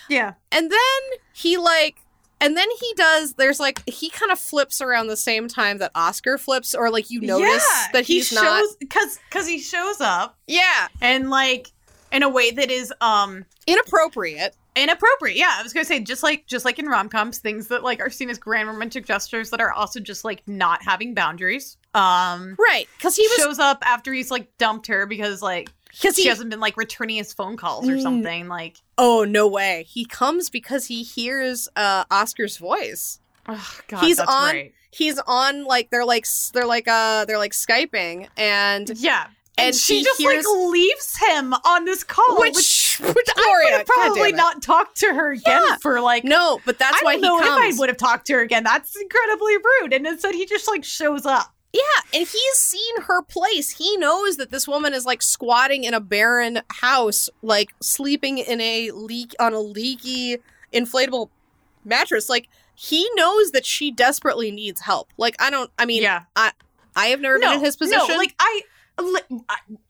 yeah And then he like and then he does there's like he kind of flips around the same time that Oscar flips or like you notice yeah, that he he's shows not because because he shows up Yeah, and like in a way that is um inappropriate. inappropriate yeah i was gonna say just like just like in rom-coms things that like are seen as grand romantic gestures that are also just like not having boundaries um Right, cuz he was shows up after he's like dumped her because like cuz she he hasn't been like returning his phone calls or Mm. something like Oh, no way. He comes because he hears uh Oscar's voice. oh god He's that's on- right. He's on like they're like they're like uh they're like skyping and yeah and, and she he just hears- like leaves him on this call which, which which I would have probably God damn it. not talked to her again Yeah. for like No, but that's I why don't he know comes. if I would have talked to her again. That's incredibly rude. And instead, he just like shows up. Yeah, and he's seen her place. He knows that this woman is like squatting in a barren house, like sleeping in a leak on a leaky inflatable mattress. Like he knows that she desperately needs help. Like I don't I mean yeah, I I have never been in his position. No, like I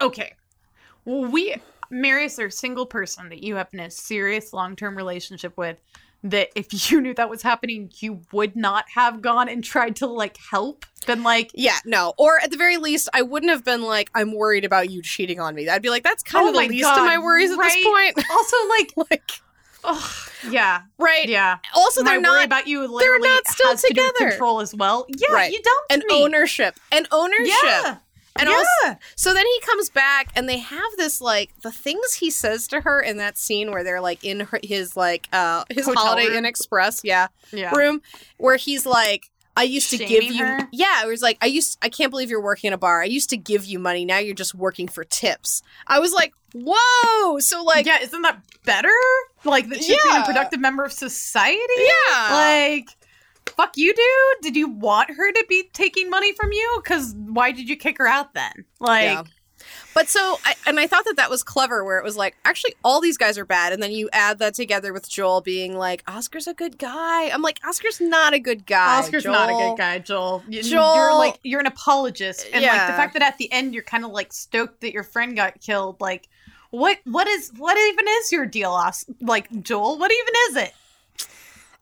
okay. We Marius are a single person that you have in a serious long term relationship with. That if you knew that was happening, you would not have gone and tried to like help. Been like, yeah, no. Or at the very least, I wouldn't have been like, I'm worried about you cheating on me. I'd be like, that's oh kind Oh of the least God, of my worries at this point. also like, like, ugh, yeah, right. yeah. Also, they're worry not about you They're not still has to together. control as well. Yeah, Right. you dumped an me. ownership. and ownership. Yeah. And also, so then he comes back and they have this like the things he says to her in that scene where they're like in her, his like uh his Hotel Holiday room? Inn Express, yeah, yeah. room where he's like I used to give you her? Yeah, it was like I used I can't believe you're working in a bar. I used to give you money. Now you're just working for tips. I was like, "Whoa." So like yeah, isn't that better? Like that she's being Yeah. a productive member of society? yeah. Like, fuck you, dude. Did you want her to be taking money from you? Because why did you kick her out then? Like, Yeah. But so, I, and I thought that that was clever, where it was like, actually, all these guys are bad, and then you add that together with Joel being like, Oscar's a good guy. I'm like, Oscar's not a good guy. Oscar's not a good guy, Joel. You, Joel- You're like you're an apologist, and like the fact that at the end you're kind of like stoked that your friend got killed. Like, what? What is? What even is your deal, Os- Like, Joel? What even is it?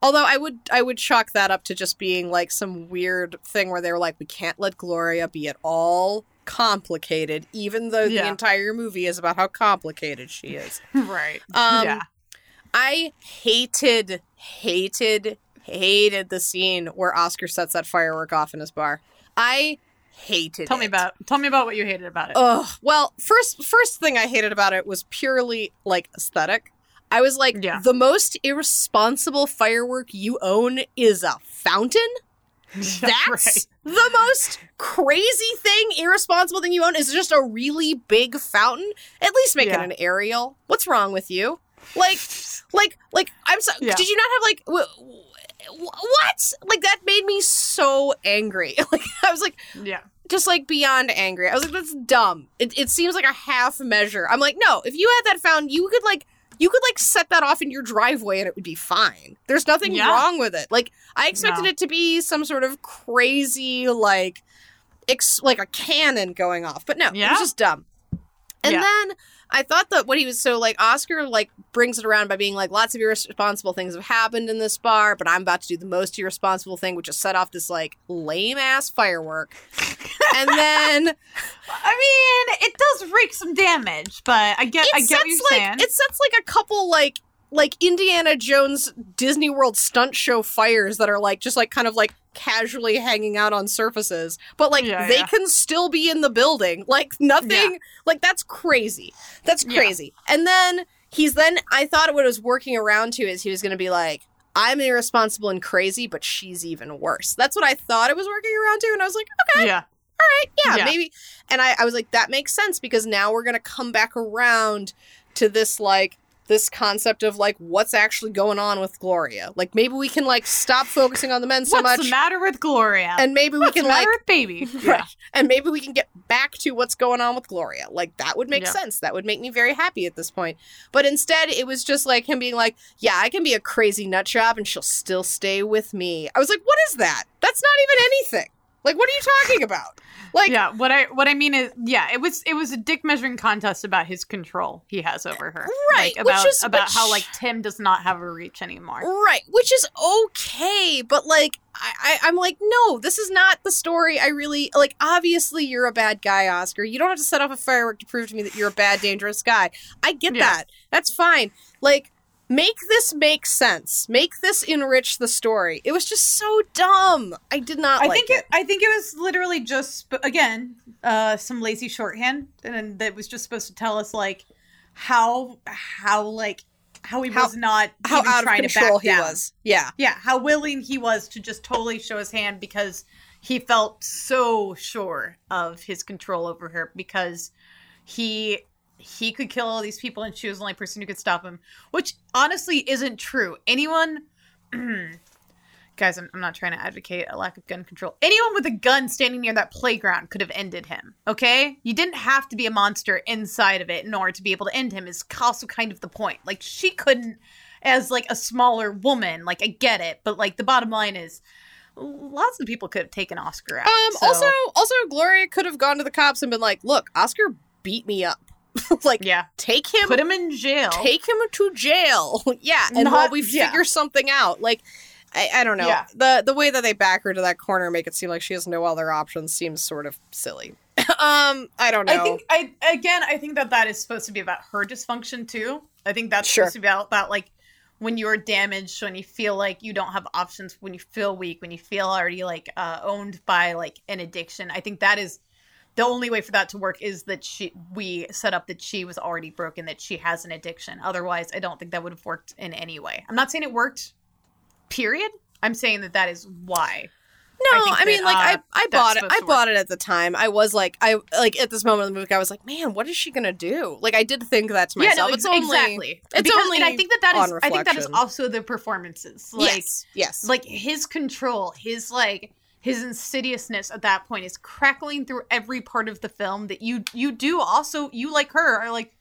Although I would, I would chalk that up to just being like some weird thing where they were like, we can't let Gloria be at all complicated, even though the entire movie is about how complicated she is. right. Um, yeah. I hated, hated, hated the scene where Oscar sets that firework off in his bar. I hated Tell me about. Tell me about what you hated about it. Ugh. Well, first first thing I hated about it was purely like aesthetic. I was like, Yeah. the most irresponsible firework you own is a fountain. That's Right. the most crazy thing, irresponsible thing you own is just a really big fountain. At least make Yeah. it an aerial. What's wrong with you? Like, like, like. I'm sorry. Yeah. Did you not have like? W- w- what? Like that made me so angry. Like I was like, yeah. just like beyond angry. I was like, that's dumb. It, it seems like a half measure. I'm like, no, if you had that found, you could like, you could like set that off in your driveway and it would be fine. There's nothing Yeah. wrong with it. Like, I expected No. it to be some sort of crazy, like, ex- like a cannon going off, but no, it was just dumb. And Yeah. then I thought that what he was so like Oscar like brings it around by being like lots of irresponsible things have happened in this bar, but I'm about to do the most irresponsible thing, which is set off this like lame ass firework. and then I mean, it does wreak some damage, but I get. I get sets what you're like saying. it sets like a couple like like Indiana Jones Disney World stunt show fires that are like just like kind of like casually hanging out on surfaces, but like Yeah, they yeah. can still be in the building. Like nothing like that's crazy. That's Yeah. crazy. And then he's then I thought what it was working around to is he was going to be like I'm irresponsible and crazy, but she's even worse. That's what I thought it was working around to, and I was like, okay, yeah. all right, yeah, Yeah. maybe. And I, I was like, that makes sense because now we're gonna come back around to this like this concept of like what's actually going on with Gloria. Like maybe we can like stop focusing on the men so What's much, What's the matter with Gloria? and maybe we can the like baby? right, and maybe we can get back to what's going on with Gloria. Like that would make Yeah. sense. That would make me very happy at this point. But instead, it was just like him being like, "Yeah, I can be a crazy nut job, and she'll still stay with me." I was like, "What is that? That's not even anything." Like, what are you talking about? Like, yeah what i what i mean is yeah it was it was a dick measuring contest about his control he has over her Right, like, which about is- about which- how like tim does not have a reach anymore Right, which is okay, but like I, I I'm like, no, this is not the story. I really like. Obviously, you're a bad guy, Oscar. You don't have to set off a firework to prove to me that you're a bad, dangerous guy. I get Yeah. that. That's fine. Like, make this make sense. Make this enrich the story. It was just so dumb. I did not. I like think it, I think it was literally just again uh some lazy shorthand and that was just supposed to tell us like how how like how he How- was not how out of trying to control back he down. was. Yeah. Yeah, how willing he was to just totally show his hand because he felt so sure of his control over her because he he could kill all these people and she was the only person who could stop him, which honestly isn't true. Anyone Guys, I'm, I'm not trying to advocate a lack of gun control. Anyone with a gun standing near that playground could have ended him. Okay? You didn't have to be a monster inside of it in order to be able to end him, is also kind of the point. Like, she couldn't as like a smaller woman. Like I get it, but like the bottom line is lots of people could have taken Oscar out. Um. so- Also, also, Gloria could have gone to the cops and been like, "Look, Oscar beat me up. like, yeah, take him put him in jail. take him to jail. yeah, and Not- while we yeah. figure something out, like I, I don't know Yeah. the the way that they back her to that corner, make it seem like she has no other options, seems sort of silly. um, I don't know. I think I again I think that that is supposed to be about her dysfunction too. I think that's Sure. supposed to be about, about like when you're damaged, when you feel like you don't have options, when you feel weak, when you feel already like uh, owned by like an addiction. I think that is the only way for that to work is that she we set up that she was already broken, that she has an addiction. Otherwise, I don't think that would have worked in any way. I'm not saying it worked. Period. I'm saying that that is why. No, I I, mean, that, like uh, I, I bought it. I bought it at the time. I was like, I like at this moment of the movie, I was like, man, what is she gonna do? Like, I did think that to myself. yeah, no, it's ex- only, exactly. it's Because- only and I think that that is. I think that is also the performances. Like, yes, yes, like his control, his like his insidiousness at that point is crackling through every part of the film that you you do also you like her are like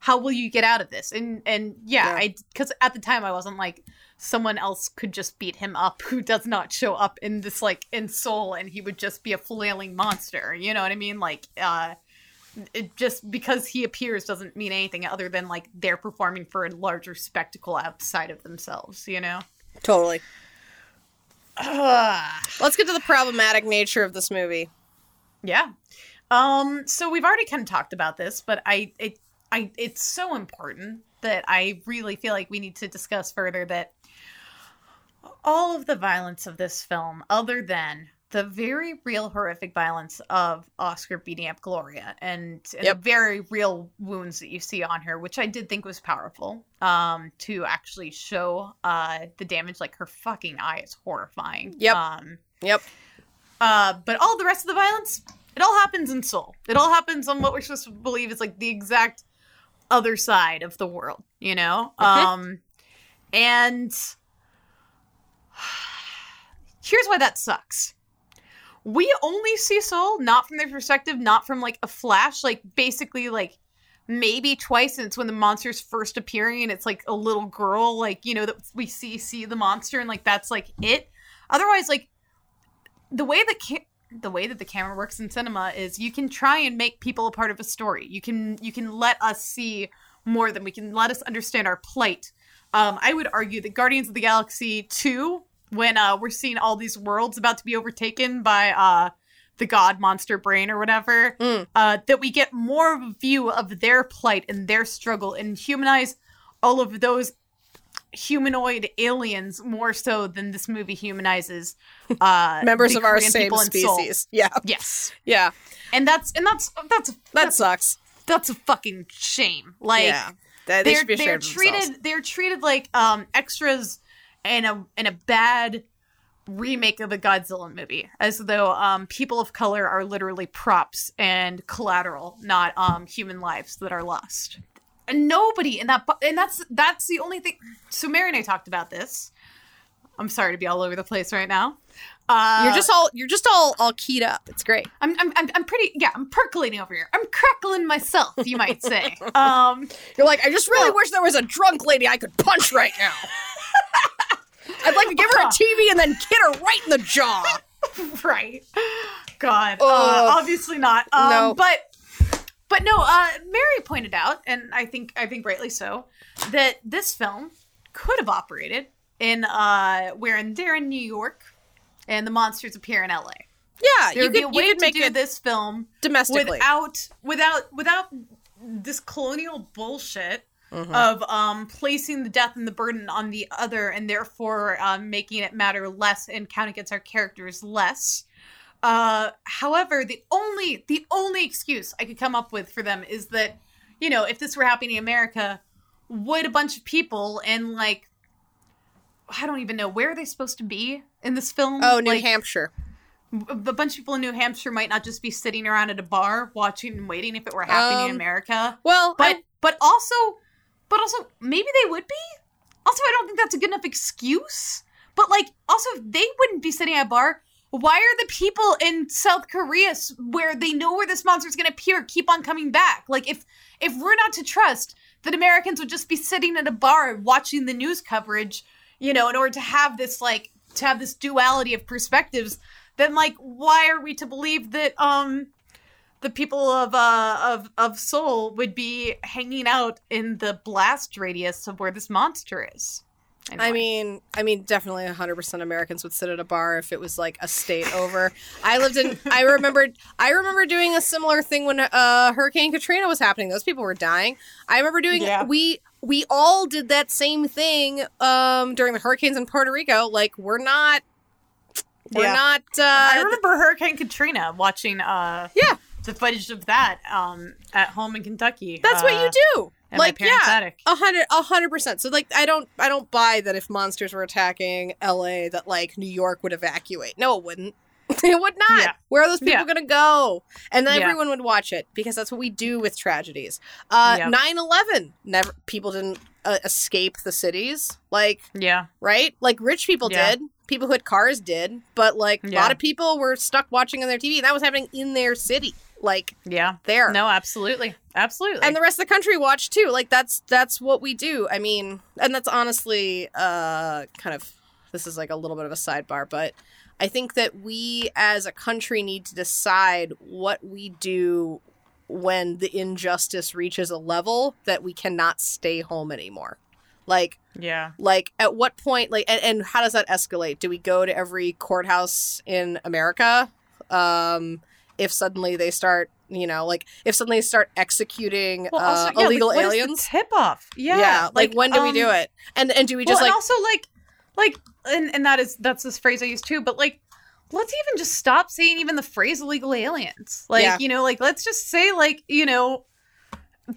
how will you get out of this and and yeah, Yeah. i because at the time i wasn't like someone else could just beat him up who does not show up in this like in seoul and he would just be a flailing monster you know what i mean like uh it just because he appears doesn't mean anything other than like they're performing for a larger spectacle outside of themselves you know totally. Let's get to the problematic nature of this movie. Yeah. Um so we've already kind of talked about this, but I it I it's so important that I really feel like we need to discuss further that all of the violence of this film other than the very real horrific violence of Oscar beating up Gloria and, and Yep. the very real wounds that you see on her, which I did think was powerful um, to actually show uh, the damage. Like her fucking eye is horrifying. Yep. Um, Yep. uh, but all the rest of the violence, it all happens in Seoul. It all happens on what we're supposed to believe is like the exact other side of the world, you know? Mhm. Um, and here's why that sucks. We only see Seoul not from their perspective, not from like a flash, like basically like maybe twice and it's when the monster's first appearing and it's like a little girl like you know that we see see the monster and like that's like it. Otherwise like the way that ca- the way that the camera works in cinema is you can try and make people a part of a story. You can you can let us see more than we can let us understand our plight. Um i would argue that guardians of the galaxy 2 when uh we're seeing all these worlds about to be overtaken by uh the god monster brain or whatever Mm. uh that we get more of a view of their plight and their struggle and humanize all of those humanoid aliens more so than this movie humanizes uh Members of our same species. Yeah, Yes. yeah. And that's and that's that's That that's sucks. that's a fucking shame. Like yeah, That- they they're should be they're of themselves. treated they're treated like um extras in a in a bad remake of a Godzilla movie as though um people of color are literally props and collateral not um human lives that are lost and nobody in that and that's that's the only thing so Mary and I talked about this I'm sorry to be all over the place right now uh You're just all you're just all all keyed up. It's great. I'm, I'm, I'm, I'm pretty yeah i'm percolating over here i'm crackling myself you might say um You're like, I just really wish there was a drunk lady I could punch right now. I'd like to give her a TV and then hit her right in the jaw. right god uh, obviously not um No. but but no uh mary pointed out and i think i think rightly so that this film could have operated in uh where they're in new york and the monsters appear in la Yeah, there you would be could, a you way could to make do this film domestically. without without without this colonial bullshit Mhm. of um placing the death and the burden on the other and therefore um, making it matter less and count against our characters less uh however the only the only excuse i could come up with for them is that you know if this were happening in america would a bunch of people and like i don't even know where are they supposed to be in this film oh, New Like, Hampshire. a bunch of people in New Hampshire might not just be sitting around at a bar watching and waiting if it were happening in Um, America. Well, But I- but also but also maybe they would be. Also, I don't think that's a good enough excuse. But like also if they wouldn't be sitting at a bar, why are the people in South Korea where they know where this monster is going to appear keep on coming back? Like if if we're not to trust that Americans would just be sitting at a bar watching the news coverage, you know, in order to have this like to have this duality of perspectives, then like why are we to believe that um the people of uh of of Seoul would be hanging out in the blast radius of where this monster is? I mean, I mean, definitely 100% Americans would sit at a bar if it was like a state over. I lived in. I remember. I remember doing a similar thing when uh, Hurricane Katrina was happening. Those people were dying. I remember doing. Yeah. We we all did that same thing um, during the hurricanes in Puerto Rico. Like we're not. We're Yeah. not. Uh, I remember Hurricane Katrina watching uh Yeah. The footage of that um at home in Kentucky. That's what you uh, do. Like yeah, attic. a hundred, a hundred percent. So like, I don't, I don't buy that if monsters were attacking L.A. that like New York would evacuate. No, it wouldn't. it would not. Yeah. Where are those people Yeah. gonna go? And then Yeah. everyone would watch it because that's what we do with tragedies. Uh, Yep. 9/11. Never people didn't uh, escape the cities. Like Yeah. right? Like rich people did. People who had cars did, but like a lot of people were stuck watching on their TV. And that was happening in their city, like Yeah. there. No, absolutely. Absolutely. and the rest of the country watched too. Like that's that's what we do. I mean, and that's honestly uh kind of this is like a little bit of a sidebar, but I think that we as a country need to decide what we do when the injustice reaches a level that we cannot stay home anymore. Like yeah. like at what point like and, and how does that escalate do we go to every courthouse in america um if suddenly they start you know like if suddenly they start executing Well, uh, yeah, illegal the aliens tip off. Yeah. yeah, like, when do we um, do it and and do we Well, just and like also like, like, and and that is that's this phrase I use too. But like, let's even just stop saying even the phrase illegal aliens. Like, Yeah. you know, like let's just say like you know,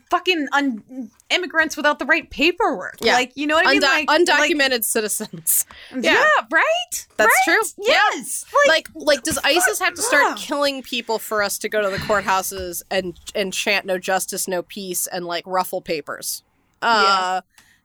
fucking un- immigrants without the right paperwork. Yeah. Like, you know what I mean? undo- like, undocumented citizens Yeah. yeah. right. That's Right? true. Yeah. Yes. Like, like like does isis have to start Yeah. killing people for us to go to the courthouses and and chant no justice no peace and like ruffle papers uh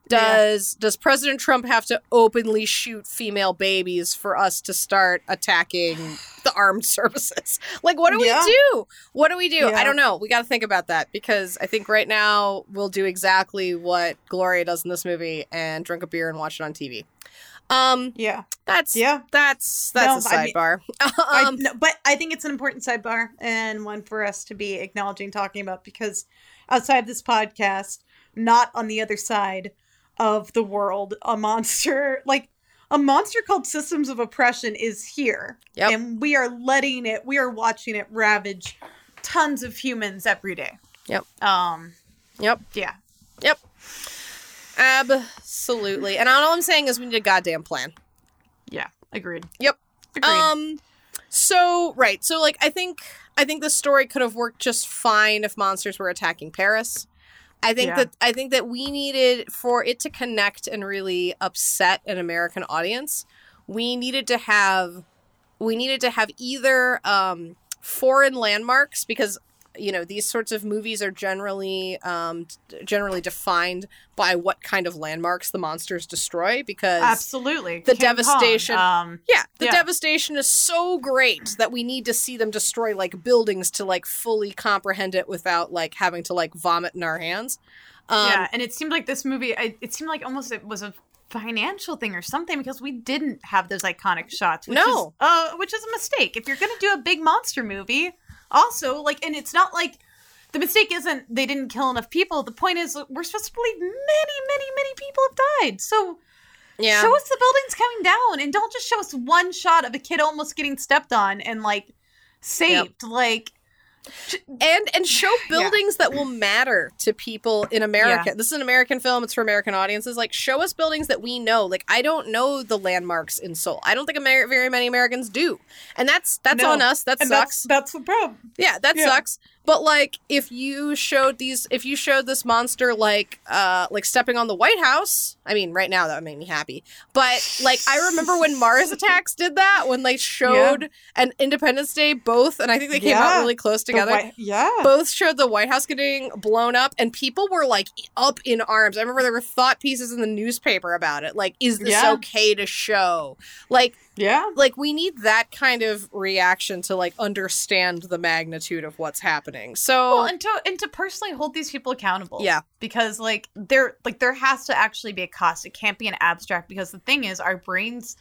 does does president trump have to openly shoot female babies for us to start attacking the armed services? Like what do Yeah. we do? What do we do? I don't know. We got to think about that because i think right now we'll do exactly what gloria does in this movie and drink a beer and watch it on tv um yeah. that's Yeah. that's that's No, a I mean- sidebar. I, um no, but I think it's an important sidebar and one for us to be acknowledging, talking about, because outside this podcast, not on the other side of the world, a monster like a monster called Systems of Oppression is here, Yep. and we are letting it, we are watching it ravage tons of humans every day. Yep. Um. Yep. Yeah. Yep. Absolutely. And all I'm saying is we need a goddamn plan. Yeah. Agreed. Yep. Agreed. Um so right. So like I think I think the story could have worked just fine if monsters were attacking Paris. I think Yeah. that I think that we needed for it to connect and really upset an American audience, we needed to have we needed to have either um foreign landmarks because you know these sorts of movies are generally um generally defined by what kind of landmarks the monsters destroy because Absolutely. the King devastation- Um. yeah, the Yeah. devastation is so great that we need to see them destroy like buildings to like fully comprehend it without like having to like vomit in our hands. Um, yeah, and it seemed like this movie. I, it seemed like almost it was a financial thing or something because we didn't have those iconic shots. Which No. is, uh, which is a mistake. If you're gonna do a big monster movie, also like, and it's not like the mistake isn't they didn't kill enough people. The point is we're supposed to believe many, many, many people have died. So yeah, show us the buildings coming down, and don't just show us one shot of a kid almost getting stepped on and like saved. Like and and show Yeah. buildings that will matter to people in America. This is an American film; it's for American audiences. Like, show us buildings that we know. Like, I don't know the landmarks in Seoul. I don't think Amer- very many Americans do, and that's that's No. on us. That and sucks. that's that's the problem. Yeah, that Yeah. sucks. But like if you showed these if you showed this monster like uh like stepping on the White House, I mean right now that would make me happy. But like I remember when Mars Attacks did that when they showed an Independence Day both and I think they came out really close together. White- yeah. both showed the White House getting blown up and people were like up in arms. I remember there were thought pieces in the newspaper about it. Like is this Yeah. okay to show? Like yeah. like we need that kind of reaction to like understand the magnitude of what's happening. So well and to and to personally hold these people accountable. Yeah. because like there like there has to actually be a cost. It can't be an abstract because the thing is our brains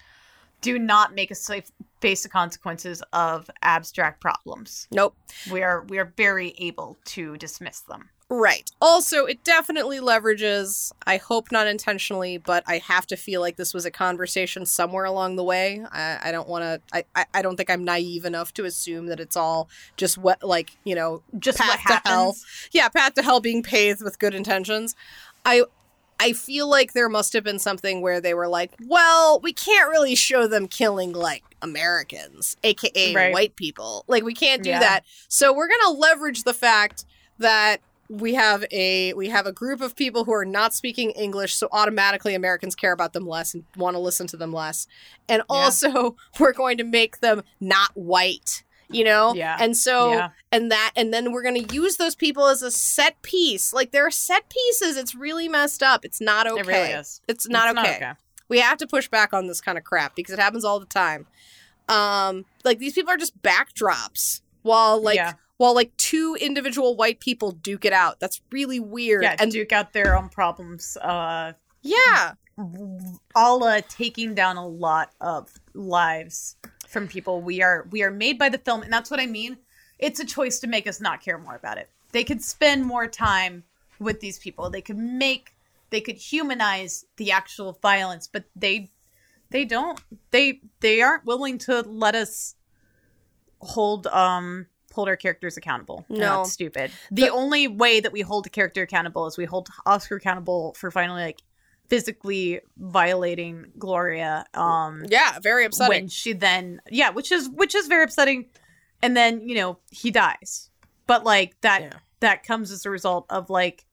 do not make us safe face the consequences of abstract problems. Nope. We are we are very able to dismiss them right also it definitely leverages i hope not intentionally but i have to feel like this was a conversation somewhere along the way i, I don't want to I, I don't think i'm naive enough to assume that it's all just what like you know just Path what to hell. happens yeah path to hell being paved with good intentions i I feel like there must have been something where they were like, well, we can't really show them killing like Americans, aka Right. white people. Like we can't do Yeah. that. So we're going to leverage the fact that we have a we have a group of people who are not speaking English, so automatically Americans care about them less and want to listen to them less. And Yeah. also we're going to make them not white, you know? Yeah. And so Yeah. and that and then we're going to use those people as a set piece. Like they're set pieces. It's really messed up. It's not okay. It really is. It's not It's okay. We have to push back on this kind of crap because it happens all the time. Um like these people are just backdrops while like Yeah. While like two individual white people duke it out. That's really weird. Yeah, and duke out their own problems. Uh, yeah. all uh, taking down a lot of lives from people. We are we are made by the film, and that's what I mean. It's a choice to make us not care more about it. They could spend more time with these people. They could make they could humanize the actual violence, but they they don't. They they aren't willing to let us hold um hold our characters accountable. No. that's stupid. The only way that we hold a character accountable is we hold Oscar accountable for finally like physically violating Gloria. Um Yeah, very upsetting. when she then yeah, which is which is very upsetting. And then, you know, he dies. But like that Yeah. that comes as a result of like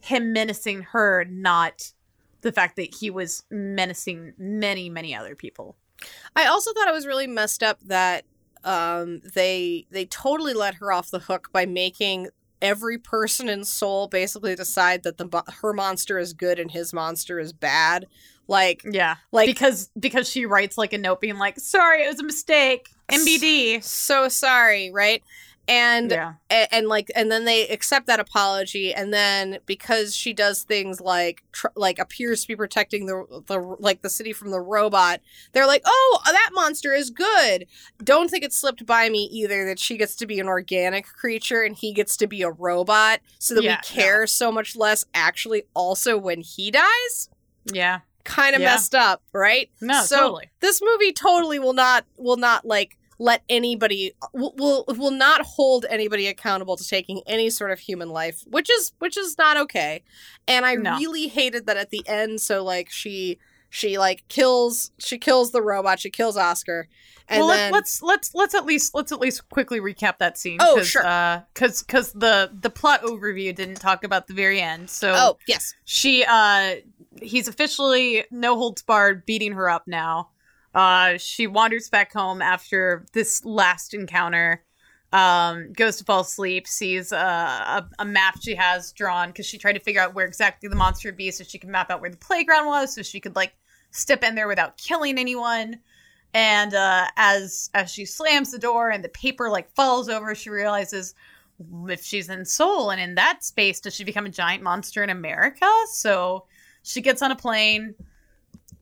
him menacing her, not the fact that he was menacing many, many other people. I also thought it was really messed up that um, they they totally let her off the hook by making every person in Seoul basically decide that the her monster is good and his monster is bad. Like Yeah. like because because she writes like a note being like, "Sorry, it was a mistake." MBD. so sorry, right? And Yeah. and, and like and then they accept that apology and then because she does things like tr- like appears to be protecting the the like the city from the robot they're like oh that monster is good don't think it slipped by me either that she gets to be an organic creature and he gets to be a robot so that Yeah, we care so much less actually also when he dies Yeah. kind of Yeah. messed up right No, so totally. this movie totally will not will not like let anybody will, will will not hold anybody accountable to taking any sort of human life which is which is not okay and i No. really hated that at the end so like she she like kills she kills the robot she kills oscar and well, then let, us let's let's at least let's at least quickly recap that scene. Oh, 'cause, sure. Because because the the plot overview didn't talk about the very end. So oh yes she uh he's officially no holds barred beating her up now. Uh, she wanders back home after this last encounter. Um, goes to fall asleep, sees uh, a, a map she has drawn because she tried to figure out where exactly the monster would be, so she could map out where the playground was, so she could like step in there without killing anyone. And uh, as as she slams the door and the paper like falls over, she realizes if she's in Seoul and in that space, does she become a giant monster in America? So she gets on a plane,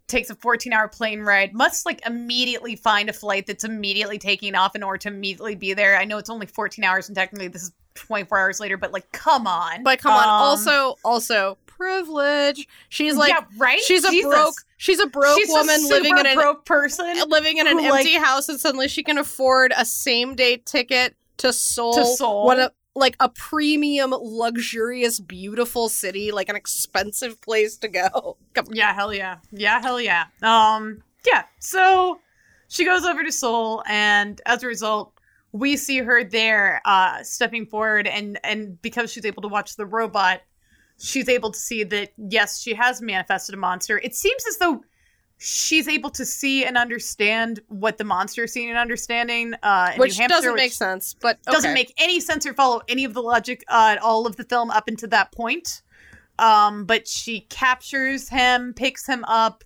takes a 14 hour plane ride, must like immediately find a flight that's immediately taking off in order to immediately be there. I know it's only 14 hours and technically this is 24 hours later, but like, come on. but come on Um, also also privilege she's like yeah, right? she's a Jesus. broke she's a broke She's a woman living in an broke person living in an who, like- empty house and suddenly she can afford a same day ticket to Seoul. To Seoul. What a like a premium, luxurious, beautiful city, like an expensive place to go. Yeah, hell yeah. Yeah, hell yeah. Um, yeah. So she goes over to Seoul, and as a result, we see her there, uh, stepping forward, and and because she's able to watch the robot, she's able to see that yes, she has manifested a monster. It seems as though she's able to see and understand what the monster is seeing and understanding. Uh, in Which Hampshire, doesn't which make sense, but doesn't make any sense or follow any of the logic uh, at all of the film up until that point. Um, but she captures him, picks him up,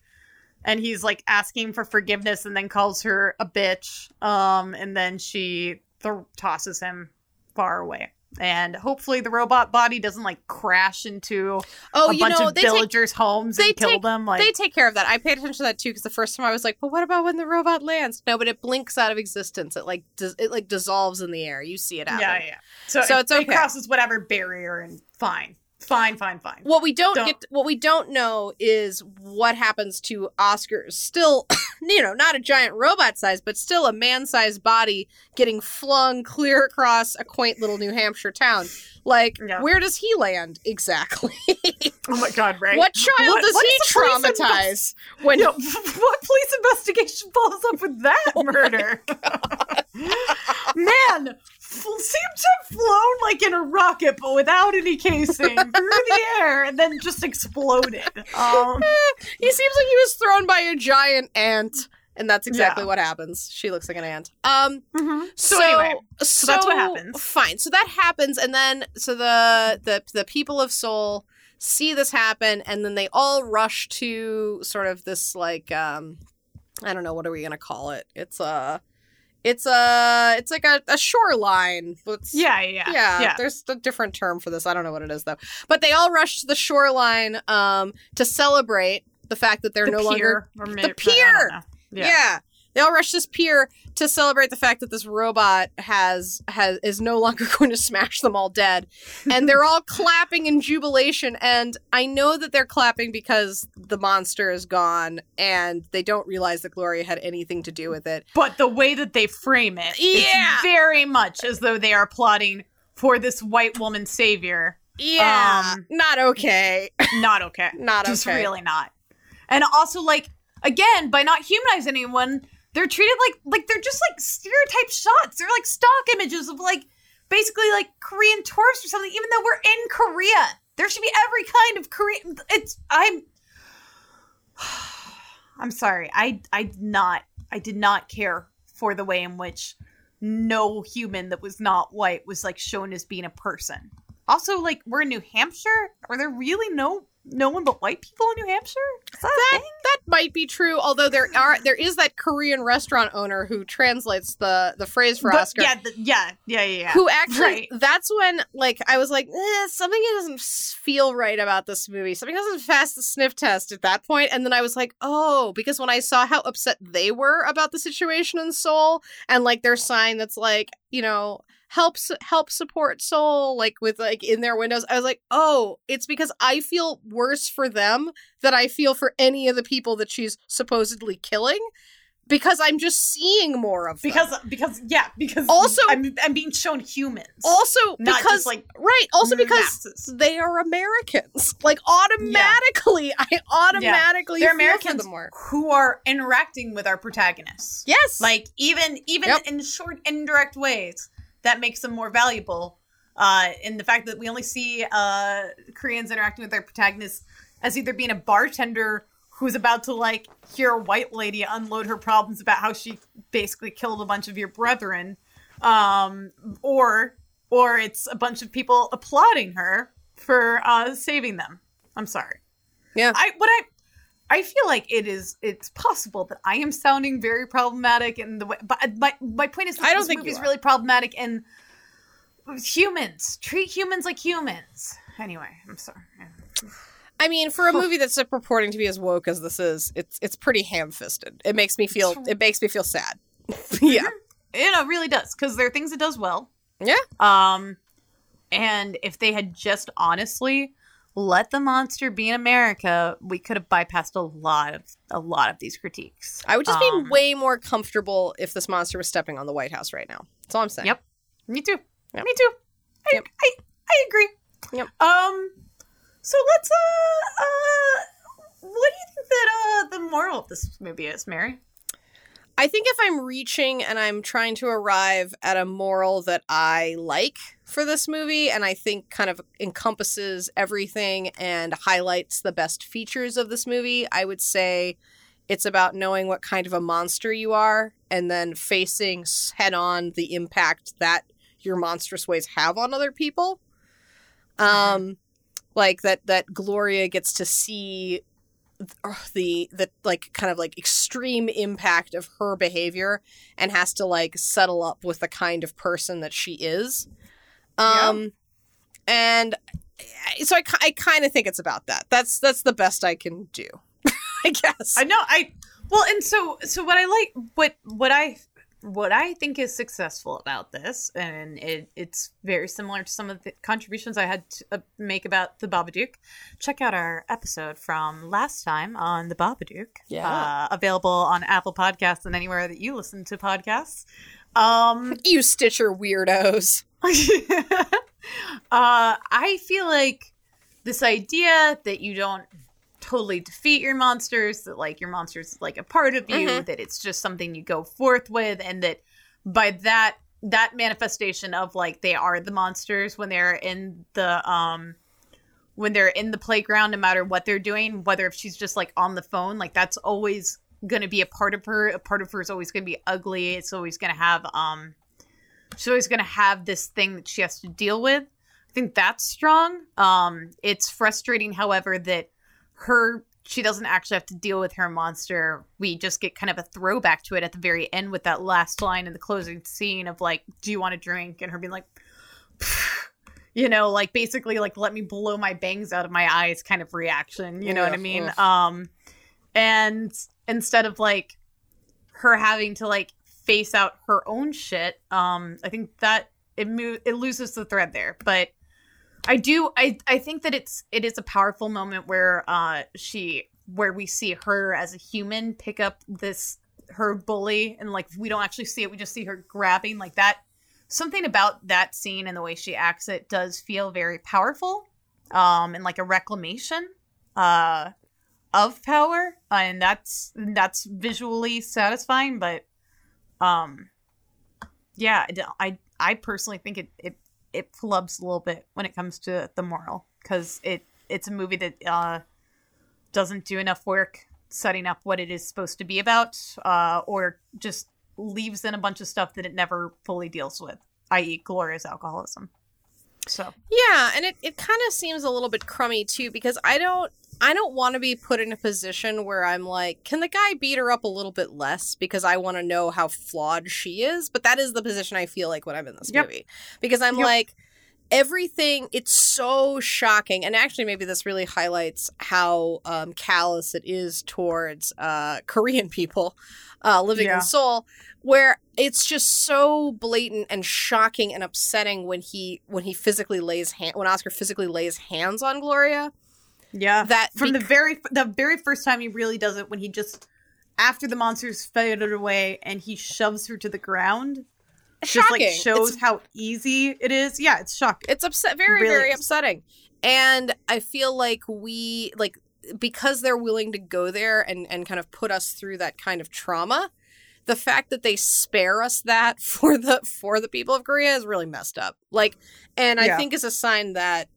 and he's like asking for forgiveness, and then calls her a bitch. Um, and then she th- tosses him far away. And hopefully, the robot body doesn't like crash into Oh, a you bunch know of they take villagers' homes they and kill take- them. Like, they take care of that. I paid attention to that too because the first time I was like, "But what about when the robot lands?" No, but it blinks out of existence. It like dis- it like dissolves in the air. You see it happen. yeah, yeah. So, So it, it's okay. it crosses whatever barrier, and fine, fine, fine, fine. What we don't, Don't- get, what we don't know is what happens to Oscar's still, you know, not a giant robot size, but still a man-sized body getting flung clear across a quaint little New Hampshire town. Like, Yeah. where does he land exactly? Oh my god, right? what child What- does what he is the police traumatize when Yeah, what police investigation follows up with that oh murder? Man, seems to have flown like in a rocket, but without any casing through the air, and then just exploded. Um, he seems like he was thrown by a giant ant? And that's exactly Yeah. what happens. She looks like an ant. Um, So anyway, so that's what happens. Fine. So that happens, and then so the the the people of Seoul see this happen, and then they all rush to sort of this like um, I don't know what are we gonna call it? It's a it's a it's like a, a shoreline. It's- yeah, yeah, yeah, yeah. There's a different term for this. I don't know what it is though. But they all rush to the shoreline um to celebrate the fact that they're The no longer pier, or mi- the pier! know. yeah. They all rush this pier to celebrate the fact that this robot has has is no longer going to smash them all dead. And they're all clapping in jubilation and I know that they're clapping because the monster is gone and they don't realize that Gloria had anything to do with it. But the way that they frame it, Yeah. it's very much as though they are plotting for this white woman savior. Yeah. Um, not okay. Not okay. Not Just okay. really not. And also, like, again, by not humanizing anyone, they're treated like like they're just like stereotype shots. They're like stock images of like basically like Korean tourists or something. Even though we're in Korea, there should be every kind of Korean. It's I'm. I'm sorry. I I did not I did not care for the way in which no human that was not white was like shown as being a person. Also, like we're in New Hampshire. Are there really no no one but white people in New Hampshire? That that that might be true although there are there is that korean restaurant owner who translates the the phrase for The- oscar Yeah, the, yeah, yeah, yeah, yeah. who actually Right. that's when like i was like eh, something doesn't feel right about this movie something doesn't pass the sniff test at that point and then i was like oh because when i saw how upset they were about the situation in seoul and like their sign that's like you know helps help support seoul like with like in their windows i was like oh it's because i feel worse for them than i feel for any of the people that she's supposedly killing because i'm just seeing more of them. because because yeah because Also- I'm I'm being shown humans. also not because like, right also because masses. they are americans like automatically i automatically they're feel Americans who are interacting with our protagonists. yes Like even even Yep. in short indirect ways that makes them more valuable. Uh, in the fact that we only see uh, Koreans interacting with their protagonists as either being a bartender who's about to like hear a white lady unload her problems about how she basically killed a bunch of your brethren, um, or or it's a bunch of people applauding her for uh, saving them. I'm sorry. Yeah. I what I I feel like it is it's possible that I am sounding very problematic in the way but my my point is I don't this think movie is really problematic and humans. Treat humans like humans. Anyway, I'm sorry. i mean for a movie that's uh, purporting to be as woke as this is it's it's pretty ham-fisted. It makes me feel it makes me feel sad. Yeah. You know, it really does because there are things it does well. yeah. Um, and if they had just honestly let the monster be in America, we could have bypassed a lot of a lot of these critiques. i would just Um, be way more comfortable if this monster was stepping on the white house right now that's all i'm saying Yep. Me too. Yep. Me too. I, Yep. I I agree. Yep. Um. So let's uh uh. What do you think that uh the moral of this movie is, Mary? I think if I'm reaching and I'm trying to arrive at a moral that I like for this movie and I think kind of encompasses everything and highlights the best features of this movie, I would say it's about knowing what kind of a monster you are and then facing head on the impact that your monstrous ways have on other people. Um like that that Gloria gets to see the the like kind of like extreme impact of her behavior and has to like settle up with the kind of person that she is um and so i, I kind of think it's about that that's that's the best i can do i guess I know. I well, and so so what I like what what I what I think is successful about this, and it, it's very similar to some of the contributions I had to uh, make about the Babadook. Check out our episode from last time on the Babadook. Yeah. uh, available on Apple Podcasts and anywhere that you listen to podcasts. Um, you stitcher weirdos Uh, I feel like this idea that you don't totally defeat your monsters, that like your monsters is like a part of you, Mhm. that it's just something you go forth with, and that by that that manifestation of like they are the monsters when they're in the um when they're in the playground, no matter what they're doing, whether if she's just like on the phone, like that's always going to be a part of her. A part of her is always going to be ugly. It's always going to have um she's always going to have this thing that she has to deal with. I think that's strong. Um, it's frustrating, however, that her she doesn't actually have to deal with her monster. We just get kind of a throwback to it at the very end with that last line in the closing scene of like, "Do you want to drink?" and her being like, you know, like basically like let me blow my bangs out of my eyes kind of reaction. You know what I mean? Um, and instead of like her having to like face out her own shit, um, I think that it mo- it loses the thread there. But I do I I think that it's it is a powerful moment where uh she where we see her as a human pick up this her bully and like we don't actually see it we just see her grabbing like that something about that scene and the way she acts it does feel very powerful um and like a reclamation uh of power and that's that's visually satisfying but um yeah I i personally think it it it flubs a little bit when it comes to the moral because it it's a movie that uh doesn't do enough work setting up what it is supposed to be about uh or just leaves in a bunch of stuff that it never fully deals with i.e gloria's alcoholism. So. Yeah, and it, it kind of seems a little bit crummy too because I don't I don't want to be put in a position where I'm like, can the guy beat her up a little bit less because I want to know how flawed she is? But that is the position I feel like when I'm in this Yep. movie because I'm Yep. like everything it's so shocking and actually maybe this really highlights how um, callous it is towards uh, korean people uh, living Yeah. in seoul where it's just so blatant and shocking and upsetting when he when he physically lays hand when oscar physically lays hands on gloria yeah. That from the very the very first time he really does it when he just after the monsters faded away and he shoves her to the ground just like shows It's- how easy it is. Yeah it's shocking. It's upset very Really very upsetting. And i feel like we like because they're willing to go there and and kind of put us through that kind of trauma the fact that they spare us that for the for the people of korea is really messed up. Like and i Yeah. think is a sign that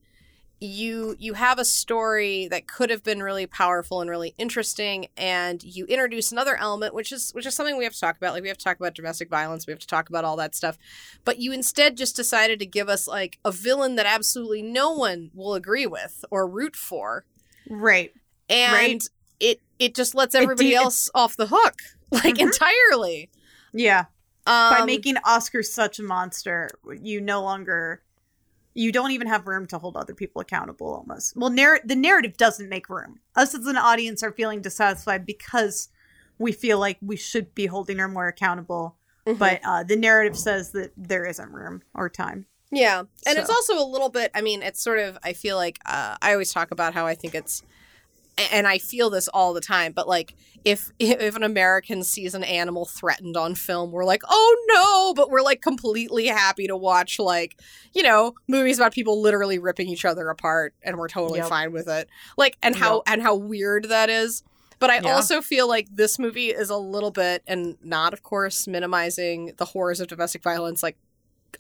you you have a story that could have been really powerful and really interesting and you introduce another element which is which is something we have to talk about. Like we have to talk about domestic violence we have to talk about all that stuff. But you instead just decided to give us like a villain that absolutely no one will agree with or root for. Right. And Right. it it just lets everybody de- else off the hook like Mhm. entirely. Yeah. Um, by making oscar such a monster you no longer you don't even have room to hold other people accountable almost well narr- the narrative doesn't make room us as an audience are feeling dissatisfied because we feel like we should be holding her more accountable mhm. but uh, the narrative says that there isn't room or time Yeah. And it's also a little bit, I mean, it's sort of, I feel like, uh, I always talk about how I think it's, and I feel this all the time, but like, if if an American sees an animal threatened on film, we're like, oh no, but we're like completely happy to watch like, you know, movies about people literally ripping each other apart, and we're totally Yep. fine with it. Like, and how Yep. and how weird that is. But I Yeah. also feel like this movie is a little bit, and not, of course, minimizing the horrors of domestic violence, like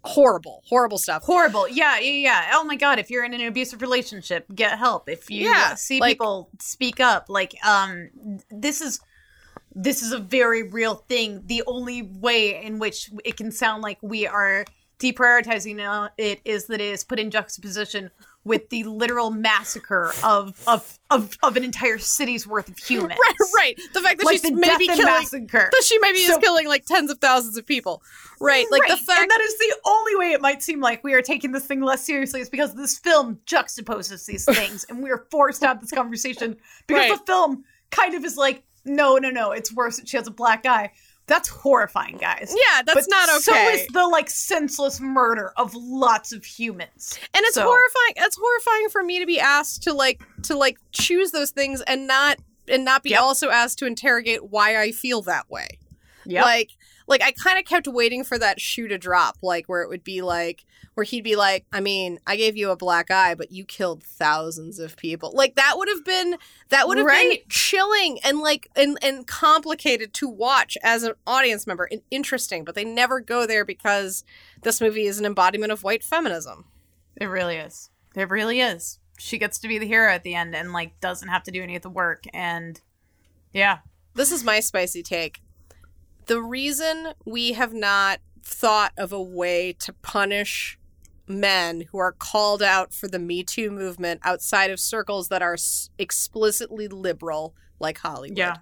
horrible, horrible stuff. horrible. Yeah yeah yeah. Oh my god if you're in an abusive relationship get help. If you Yeah, see like- people speak up like um this is this is a very real thing. The only way in which it can sound like we are deprioritizing it is that it is put in juxtaposition with the literal massacre of of of, of an entire city's worth of humans Right, right. The fact that like she's maybe killing massacre that she maybe So- is killing like tens of thousands of people. Right. Like the fact and that is the only way it might seem like we are taking this thing less seriously is because this film juxtaposes these things, and we are forced to have this conversation because Right. the film kind of is like, no, no, no, it's worse that she has a black eye. That's horrifying, guys. Yeah, that's but not okay. So is the like senseless murder of lots of humans. and it's so- horrifying it's horrifying for me to be asked to like to like choose those things and not and not be Yep. also asked to interrogate why I feel that way. Yep. Like like I kind of kept waiting for that shoe to drop, like where it would be like where he'd be like, I mean, I gave you a black eye, but you killed thousands of people. Like that would have been that would have been chilling and like and and complicated to watch as an audience member and interesting, but they never go there because this movie is an embodiment of white feminism. It really is. It really is. She gets to be the hero at the end and like doesn't have to do any of the work and yeah. This is my spicy take. The reason we have not thought of a way to punish men who are called out for the Me Too movement outside of circles that are explicitly liberal, like Hollywood. Yeah.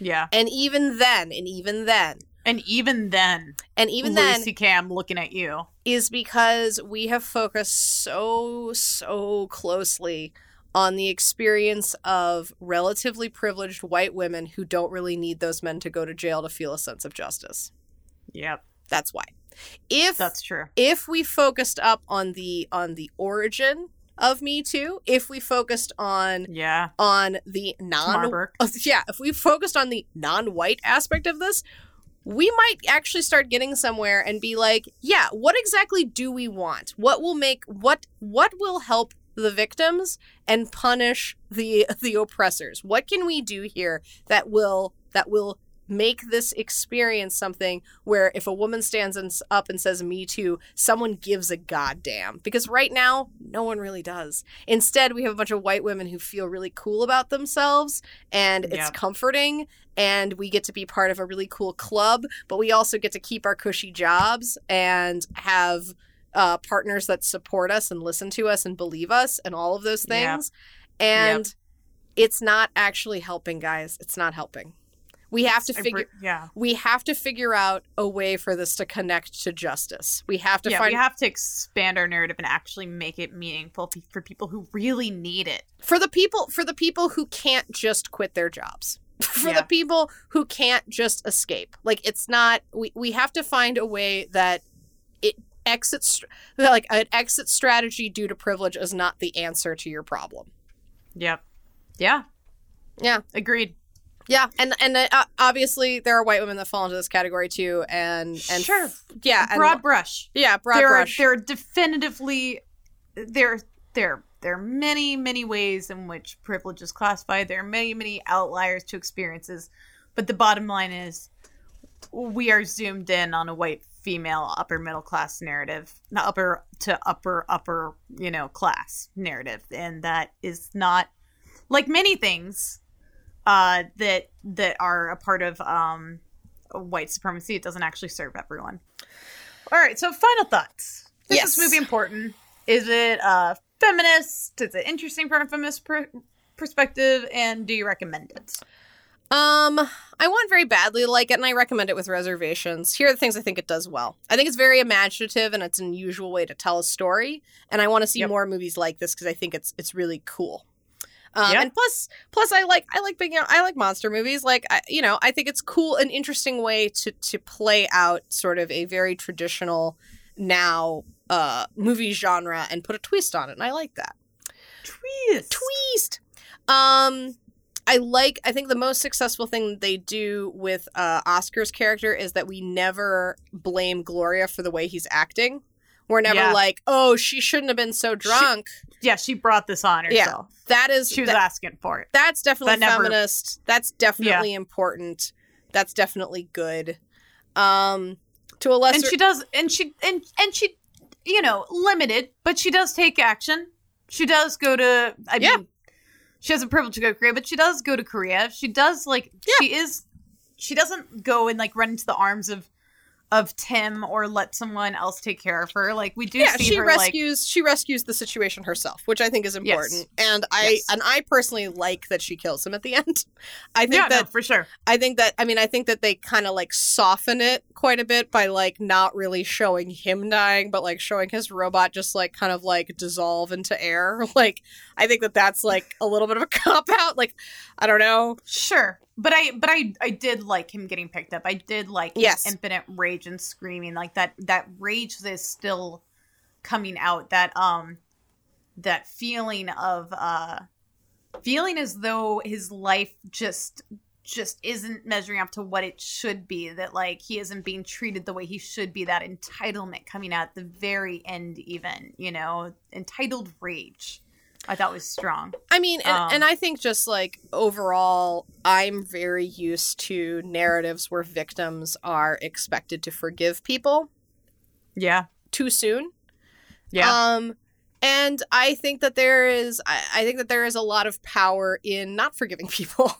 Yeah. And even then, and even then, And even then, and even then, Louis C.K. looking at you. is because we have focused so, so closely on the experience of relatively privileged white women who don't really need those men to go to jail to feel a sense of justice. Yep. That's why. If That's true. if we focused up on the on the origin of Me Too, if we focused on Yeah. on the non uh, yeah, if we focused on the non-white aspect of this, we might actually start getting somewhere and be like, yeah, what exactly do we want? What will make what what will help the victims and punish the the oppressors? What can we do here that will that will make this experience something where if a woman stands and- up and says me too someone gives a goddamn. Because right now no one really does. Instead we have a bunch of white women who feel really cool about themselves and it's Yeah. comforting and we get to be part of a really cool club but we also get to keep our cushy jobs and have uh, partners that support us and listen to us and believe us and all of those Yeah. things. And it's not actually helping guys. It's not helping we have to figure re- yeah. we have to figure out a way for this to connect to justice. We have to yeah, find we have to expand our narrative and actually make it meaningful for people who really need it. for the people for the people who can't just quit their jobs. For Yeah. the people who can't just escape. Like it's not we we have to find a way that it exit str- like an exit strategy due to privilege is not the answer to your problem. Yep. Yeah. Yeah. Agreed. Yeah, and and uh, obviously there are white women that fall into this category too and and Sure. yeah, and Broad brush. yeah, broad there brush. Are, there are definitively there there there are many many ways in which privilege is classified. There are many many outliers to experiences, but the bottom line is we are zoomed in on a white female upper middle class narrative, not upper to upper upper you know class narrative, and that is not like many things uh, that that are a part of um, white supremacy. It doesn't actually serve everyone. All right, so final thoughts. Is Yes. this movie important? Is it uh, feminist? Is it interesting from a feminist per- perspective? And do you recommend it? Um, I want very badly to like it, and I recommend it with reservations. Here are the things I think it does well. I think it's very imaginative, and it's an unusual way to tell a story. And I want to see Yep. more movies like this because I think it's it's really cool. Um, Yeah. And plus, plus I like I like being I like monster movies. Like I, you know, I think it's cool, an interesting way to to play out sort of a very traditional now uh movie genre and put a twist on it, and I like that Twist. twist. Um, I like. I think the most successful thing they do with uh, Oscar's character is that we never blame Gloria for the way he's acting. We're never Yeah. like, "Oh, she shouldn't have been so drunk." Yeah, she brought this on herself. Yeah. that is She was that- asking for it. that's definitely that never- feminist. That's definitely important. That's definitely good. Um, to a lesser, and she does and she and and she you know limited but she does take action she does go to i Yeah. mean she has a privilege to go to korea but she does go to korea she does like Yeah. she is she doesn't go and like run into the arms of of tim or let someone else take care of her like we do yeah, see she her like rescues she rescues the situation herself, which I think is Yes. important. And I Yes. and I personally like that she kills him at the end. I think yeah that no, for sure I think that I mean I think that they kind of like soften it quite a bit by like not really showing him dying but like showing his robot just like kind of like dissolve into air. Like I think that that's like a little bit of a cop out. Like I don't know. Sure. But I but I I did like him getting picked up. I did like his Yes. infinite rage and screaming. Like that that rage that is still coming out. That um that feeling of uh feeling as though his life just just isn't measuring up to what it should be that like he isn't being treated the way he should be that entitlement coming out at the very end even you know entitled rage i thought was strong I mean, and, Um, and I think just like overall, I'm very used to narratives where victims are expected to forgive people yeah too soon. yeah Um, and I think that there is, I, I think that there is a lot of power in not forgiving people.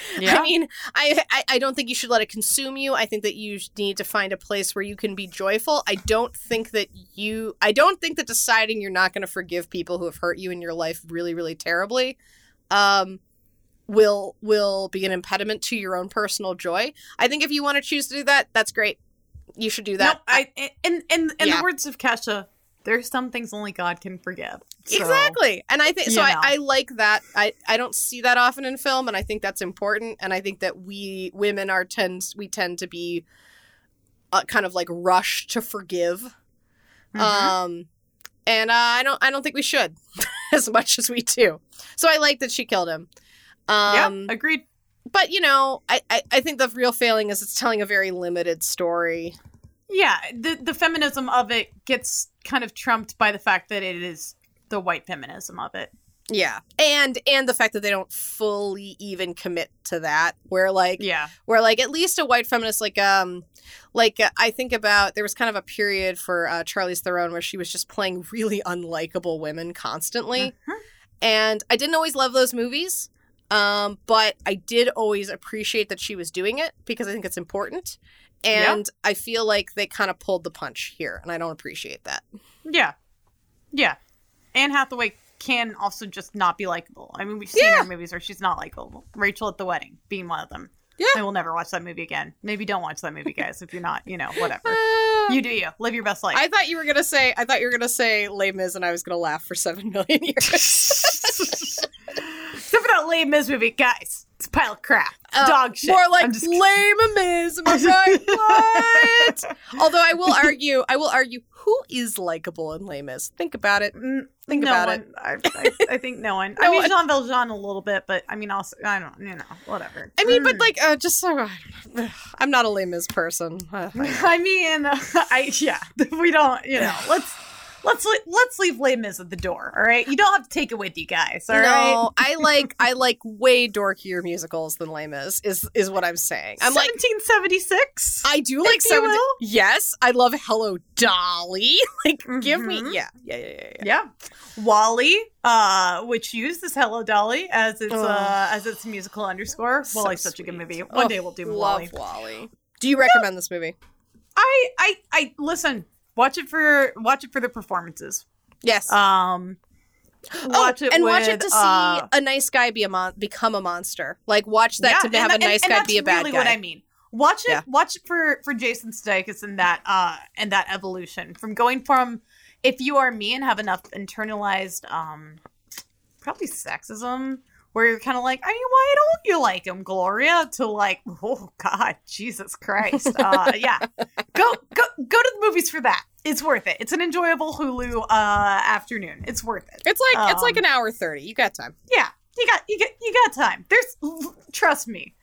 yeah I mean, I, I I don't think you should let it consume you. I think that you need to find a place where you can be joyful. I don't think that you. I don't think that deciding you're not going to forgive people who have hurt you in your life really, really terribly, um, will will be an impediment to your own personal joy. I think if you want to choose to do that, that's great. You should do that. no, I in in in Yeah. the words of Kesha, there's some things only God can forgive. So, Exactly. And I think so I. I like that. I, I don't see that often in film and I think that's important and I think that we women are tend we tend to be uh, kind of like rushed to forgive. Mhm. Um and uh, I don't I don't think we should as much as we do. So I like that she killed him. yeah, Um agreed. but you know, I, I I think the real failing is it's telling a very limited story. Yeah, the the feminism of it gets kind of trumped by the fact that it is the white feminism of it. Yeah. And and the fact that they don't fully even commit to that where like Yeah. where like at least a white feminist like um like uh, I think about there was kind of a period for uh, Charlize Theron where she was just playing really unlikable women constantly, Mhm. and I didn't always love those movies, um, but I did always appreciate that she was doing it because I think it's important, And I feel like they kind of pulled the punch here, and I don't appreciate that. Yeah. Yeah. Anne Hathaway can also just not be likable. I mean, we've seen Yeah. her movies where she's not likable. Rachel at the Wedding being one of them. Yeah. I will never watch that movie again. Maybe don't watch that movie, guys, if you're not, you know, whatever. You do you. Live your best life. I thought you were gonna say I thought you were gonna say Les Mis, and I was gonna laugh for seven million years. Except for that lame Miz movie, guys. It's a pile of crap. Uh, dog shit. More like lame I right? what? Although I will argue, I will argue, who is likable in Les Mis? Think about it. Mm, Think no about one. it. I, I, I think no one. I mean. Jean Valjean a little bit, but I mean, also, I don't, you know, whatever. I mean, but Mm. like, uh, just so uh, I'm not a Les Mis person. I. I mean, uh, I yeah, we don't, you know, let's let's let's leave Les Mis at the door. All right, you don't have to take it with you guys. All right. no, I like I like way dorkier musicals than Les Mis. Is is what I'm saying. I'm like. 1776. I do like If you will. Yes, I love Hello Dolly. like, give me, Mhm. yeah, yeah, yeah, yeah. yeah. yeah, WALL-E, uh, which used this Hello Dolly as its uh as its musical underscore. So WALL-E's such a good movie. One Oh, day we'll do love WALL-E. WALL-E. Do you recommend this movie? I I I listen. Watch it for watch it for the performances. Yes. Um, watch oh, it and watch it to see uh, a nice guy be a mon- become a monster. Like watch that yeah, to have and- a nice and, guy and be a that's bad really guy. what I mean. Watch it. Yeah. Watch it for for Jason Sudeikis and that uh and that evolution from going from if you are me and have enough internalized um probably sexism where you're kind of like I mean why don't you like him Gloria to like oh God Jesus Christ uh yeah go go go to the movies for that it's worth it it's an enjoyable Hulu uh afternoon it's worth it It's like it's like Um, an hour thirty. You got time. yeah, you got you got you got time. There's trust me.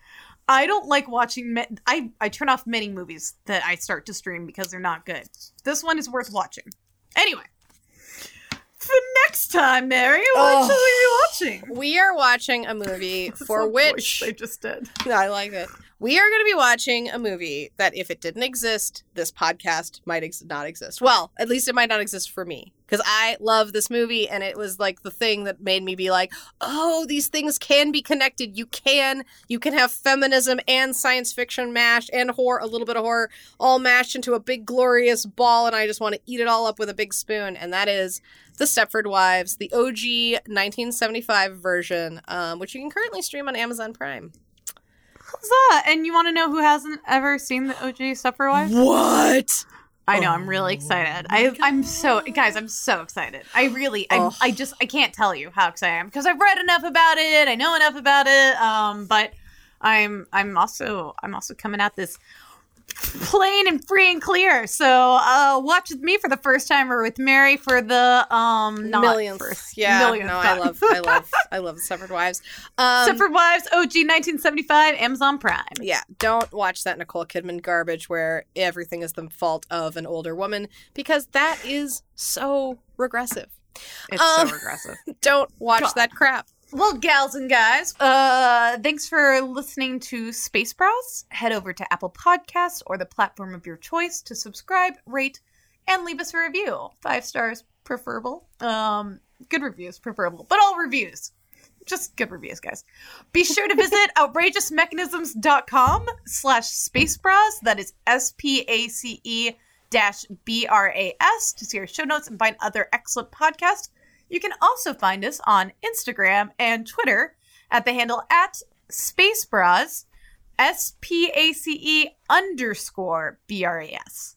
I don't like watching. Ma- I I turn off many movies that I start to stream because they're not good. This one is worth watching. Anyway, for next time, Mary, what Oh. shall we watching? We are watching a movie for little which voice they just did. I like it. We are going to be watching a movie that, if it didn't exist, this podcast might ex- not exist. Well, at least it might not exist for me because I love this movie, and it was like the thing that made me be like, "Oh, these things can be connected. You can, you can have feminism and science fiction mashed, and horror, a little bit of horror, all mashed into a big glorious ball." And I just want to eat it all up with a big spoon, and that is the Stepford Wives, the OG 1975 version, um, which you can currently stream on Amazon Prime. And you want to know who hasn't ever seen the OG Stepford Wives? What? I know. I'm really excited. I, I'm so guys. I'm so excited. I really. I. Oh. I just. I can't tell you how excited I am because I've read enough about it. I know enough about it. Um. But I'm. I'm also. I'm also coming at this plain and free and clear. So uh, watch with me for the first time, or with Mary for the um not millionth. first yeah, millionth no, I love, I love, I love Stepford Wives. Um, Stepford Wives, OG 1975, Amazon Prime. yeah, don't watch that Nicole Kidman garbage where everything is the fault of an older woman because that is so regressive. It's Um, so regressive. Don't watch God. that crap. Well, gals and guys, uh, thanks for listening to Space Bras. Head over to Apple Podcasts or the platform of your choice to subscribe, rate, and leave us a review. Five stars preferable. Um, good reviews preferable, but all reviews. Just good reviews, guys. Be sure to visit outrageousmechanisms.com slash space bras. That is S-P-A-C-E dash B-R-A-S to see our show notes and find other excellent podcasts. You can also find us on Instagram and Twitter at the handle at Space Bras, S P A C E underscore B R A S.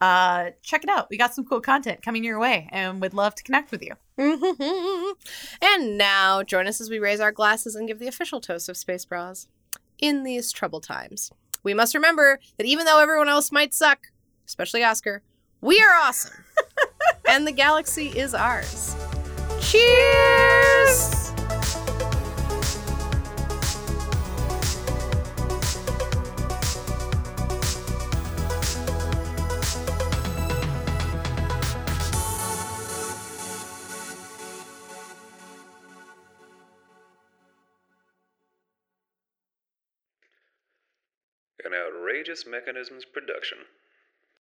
Uh, check it out. We got some cool content coming your way and would love to connect with you. and now, join us as we raise our glasses and give the official toast of Space Bras. In these troubled times, we must remember that even though everyone else might suck, especially Oscar, we are awesome. and the galaxy is ours. Cheers! An outrageous mechanisms production.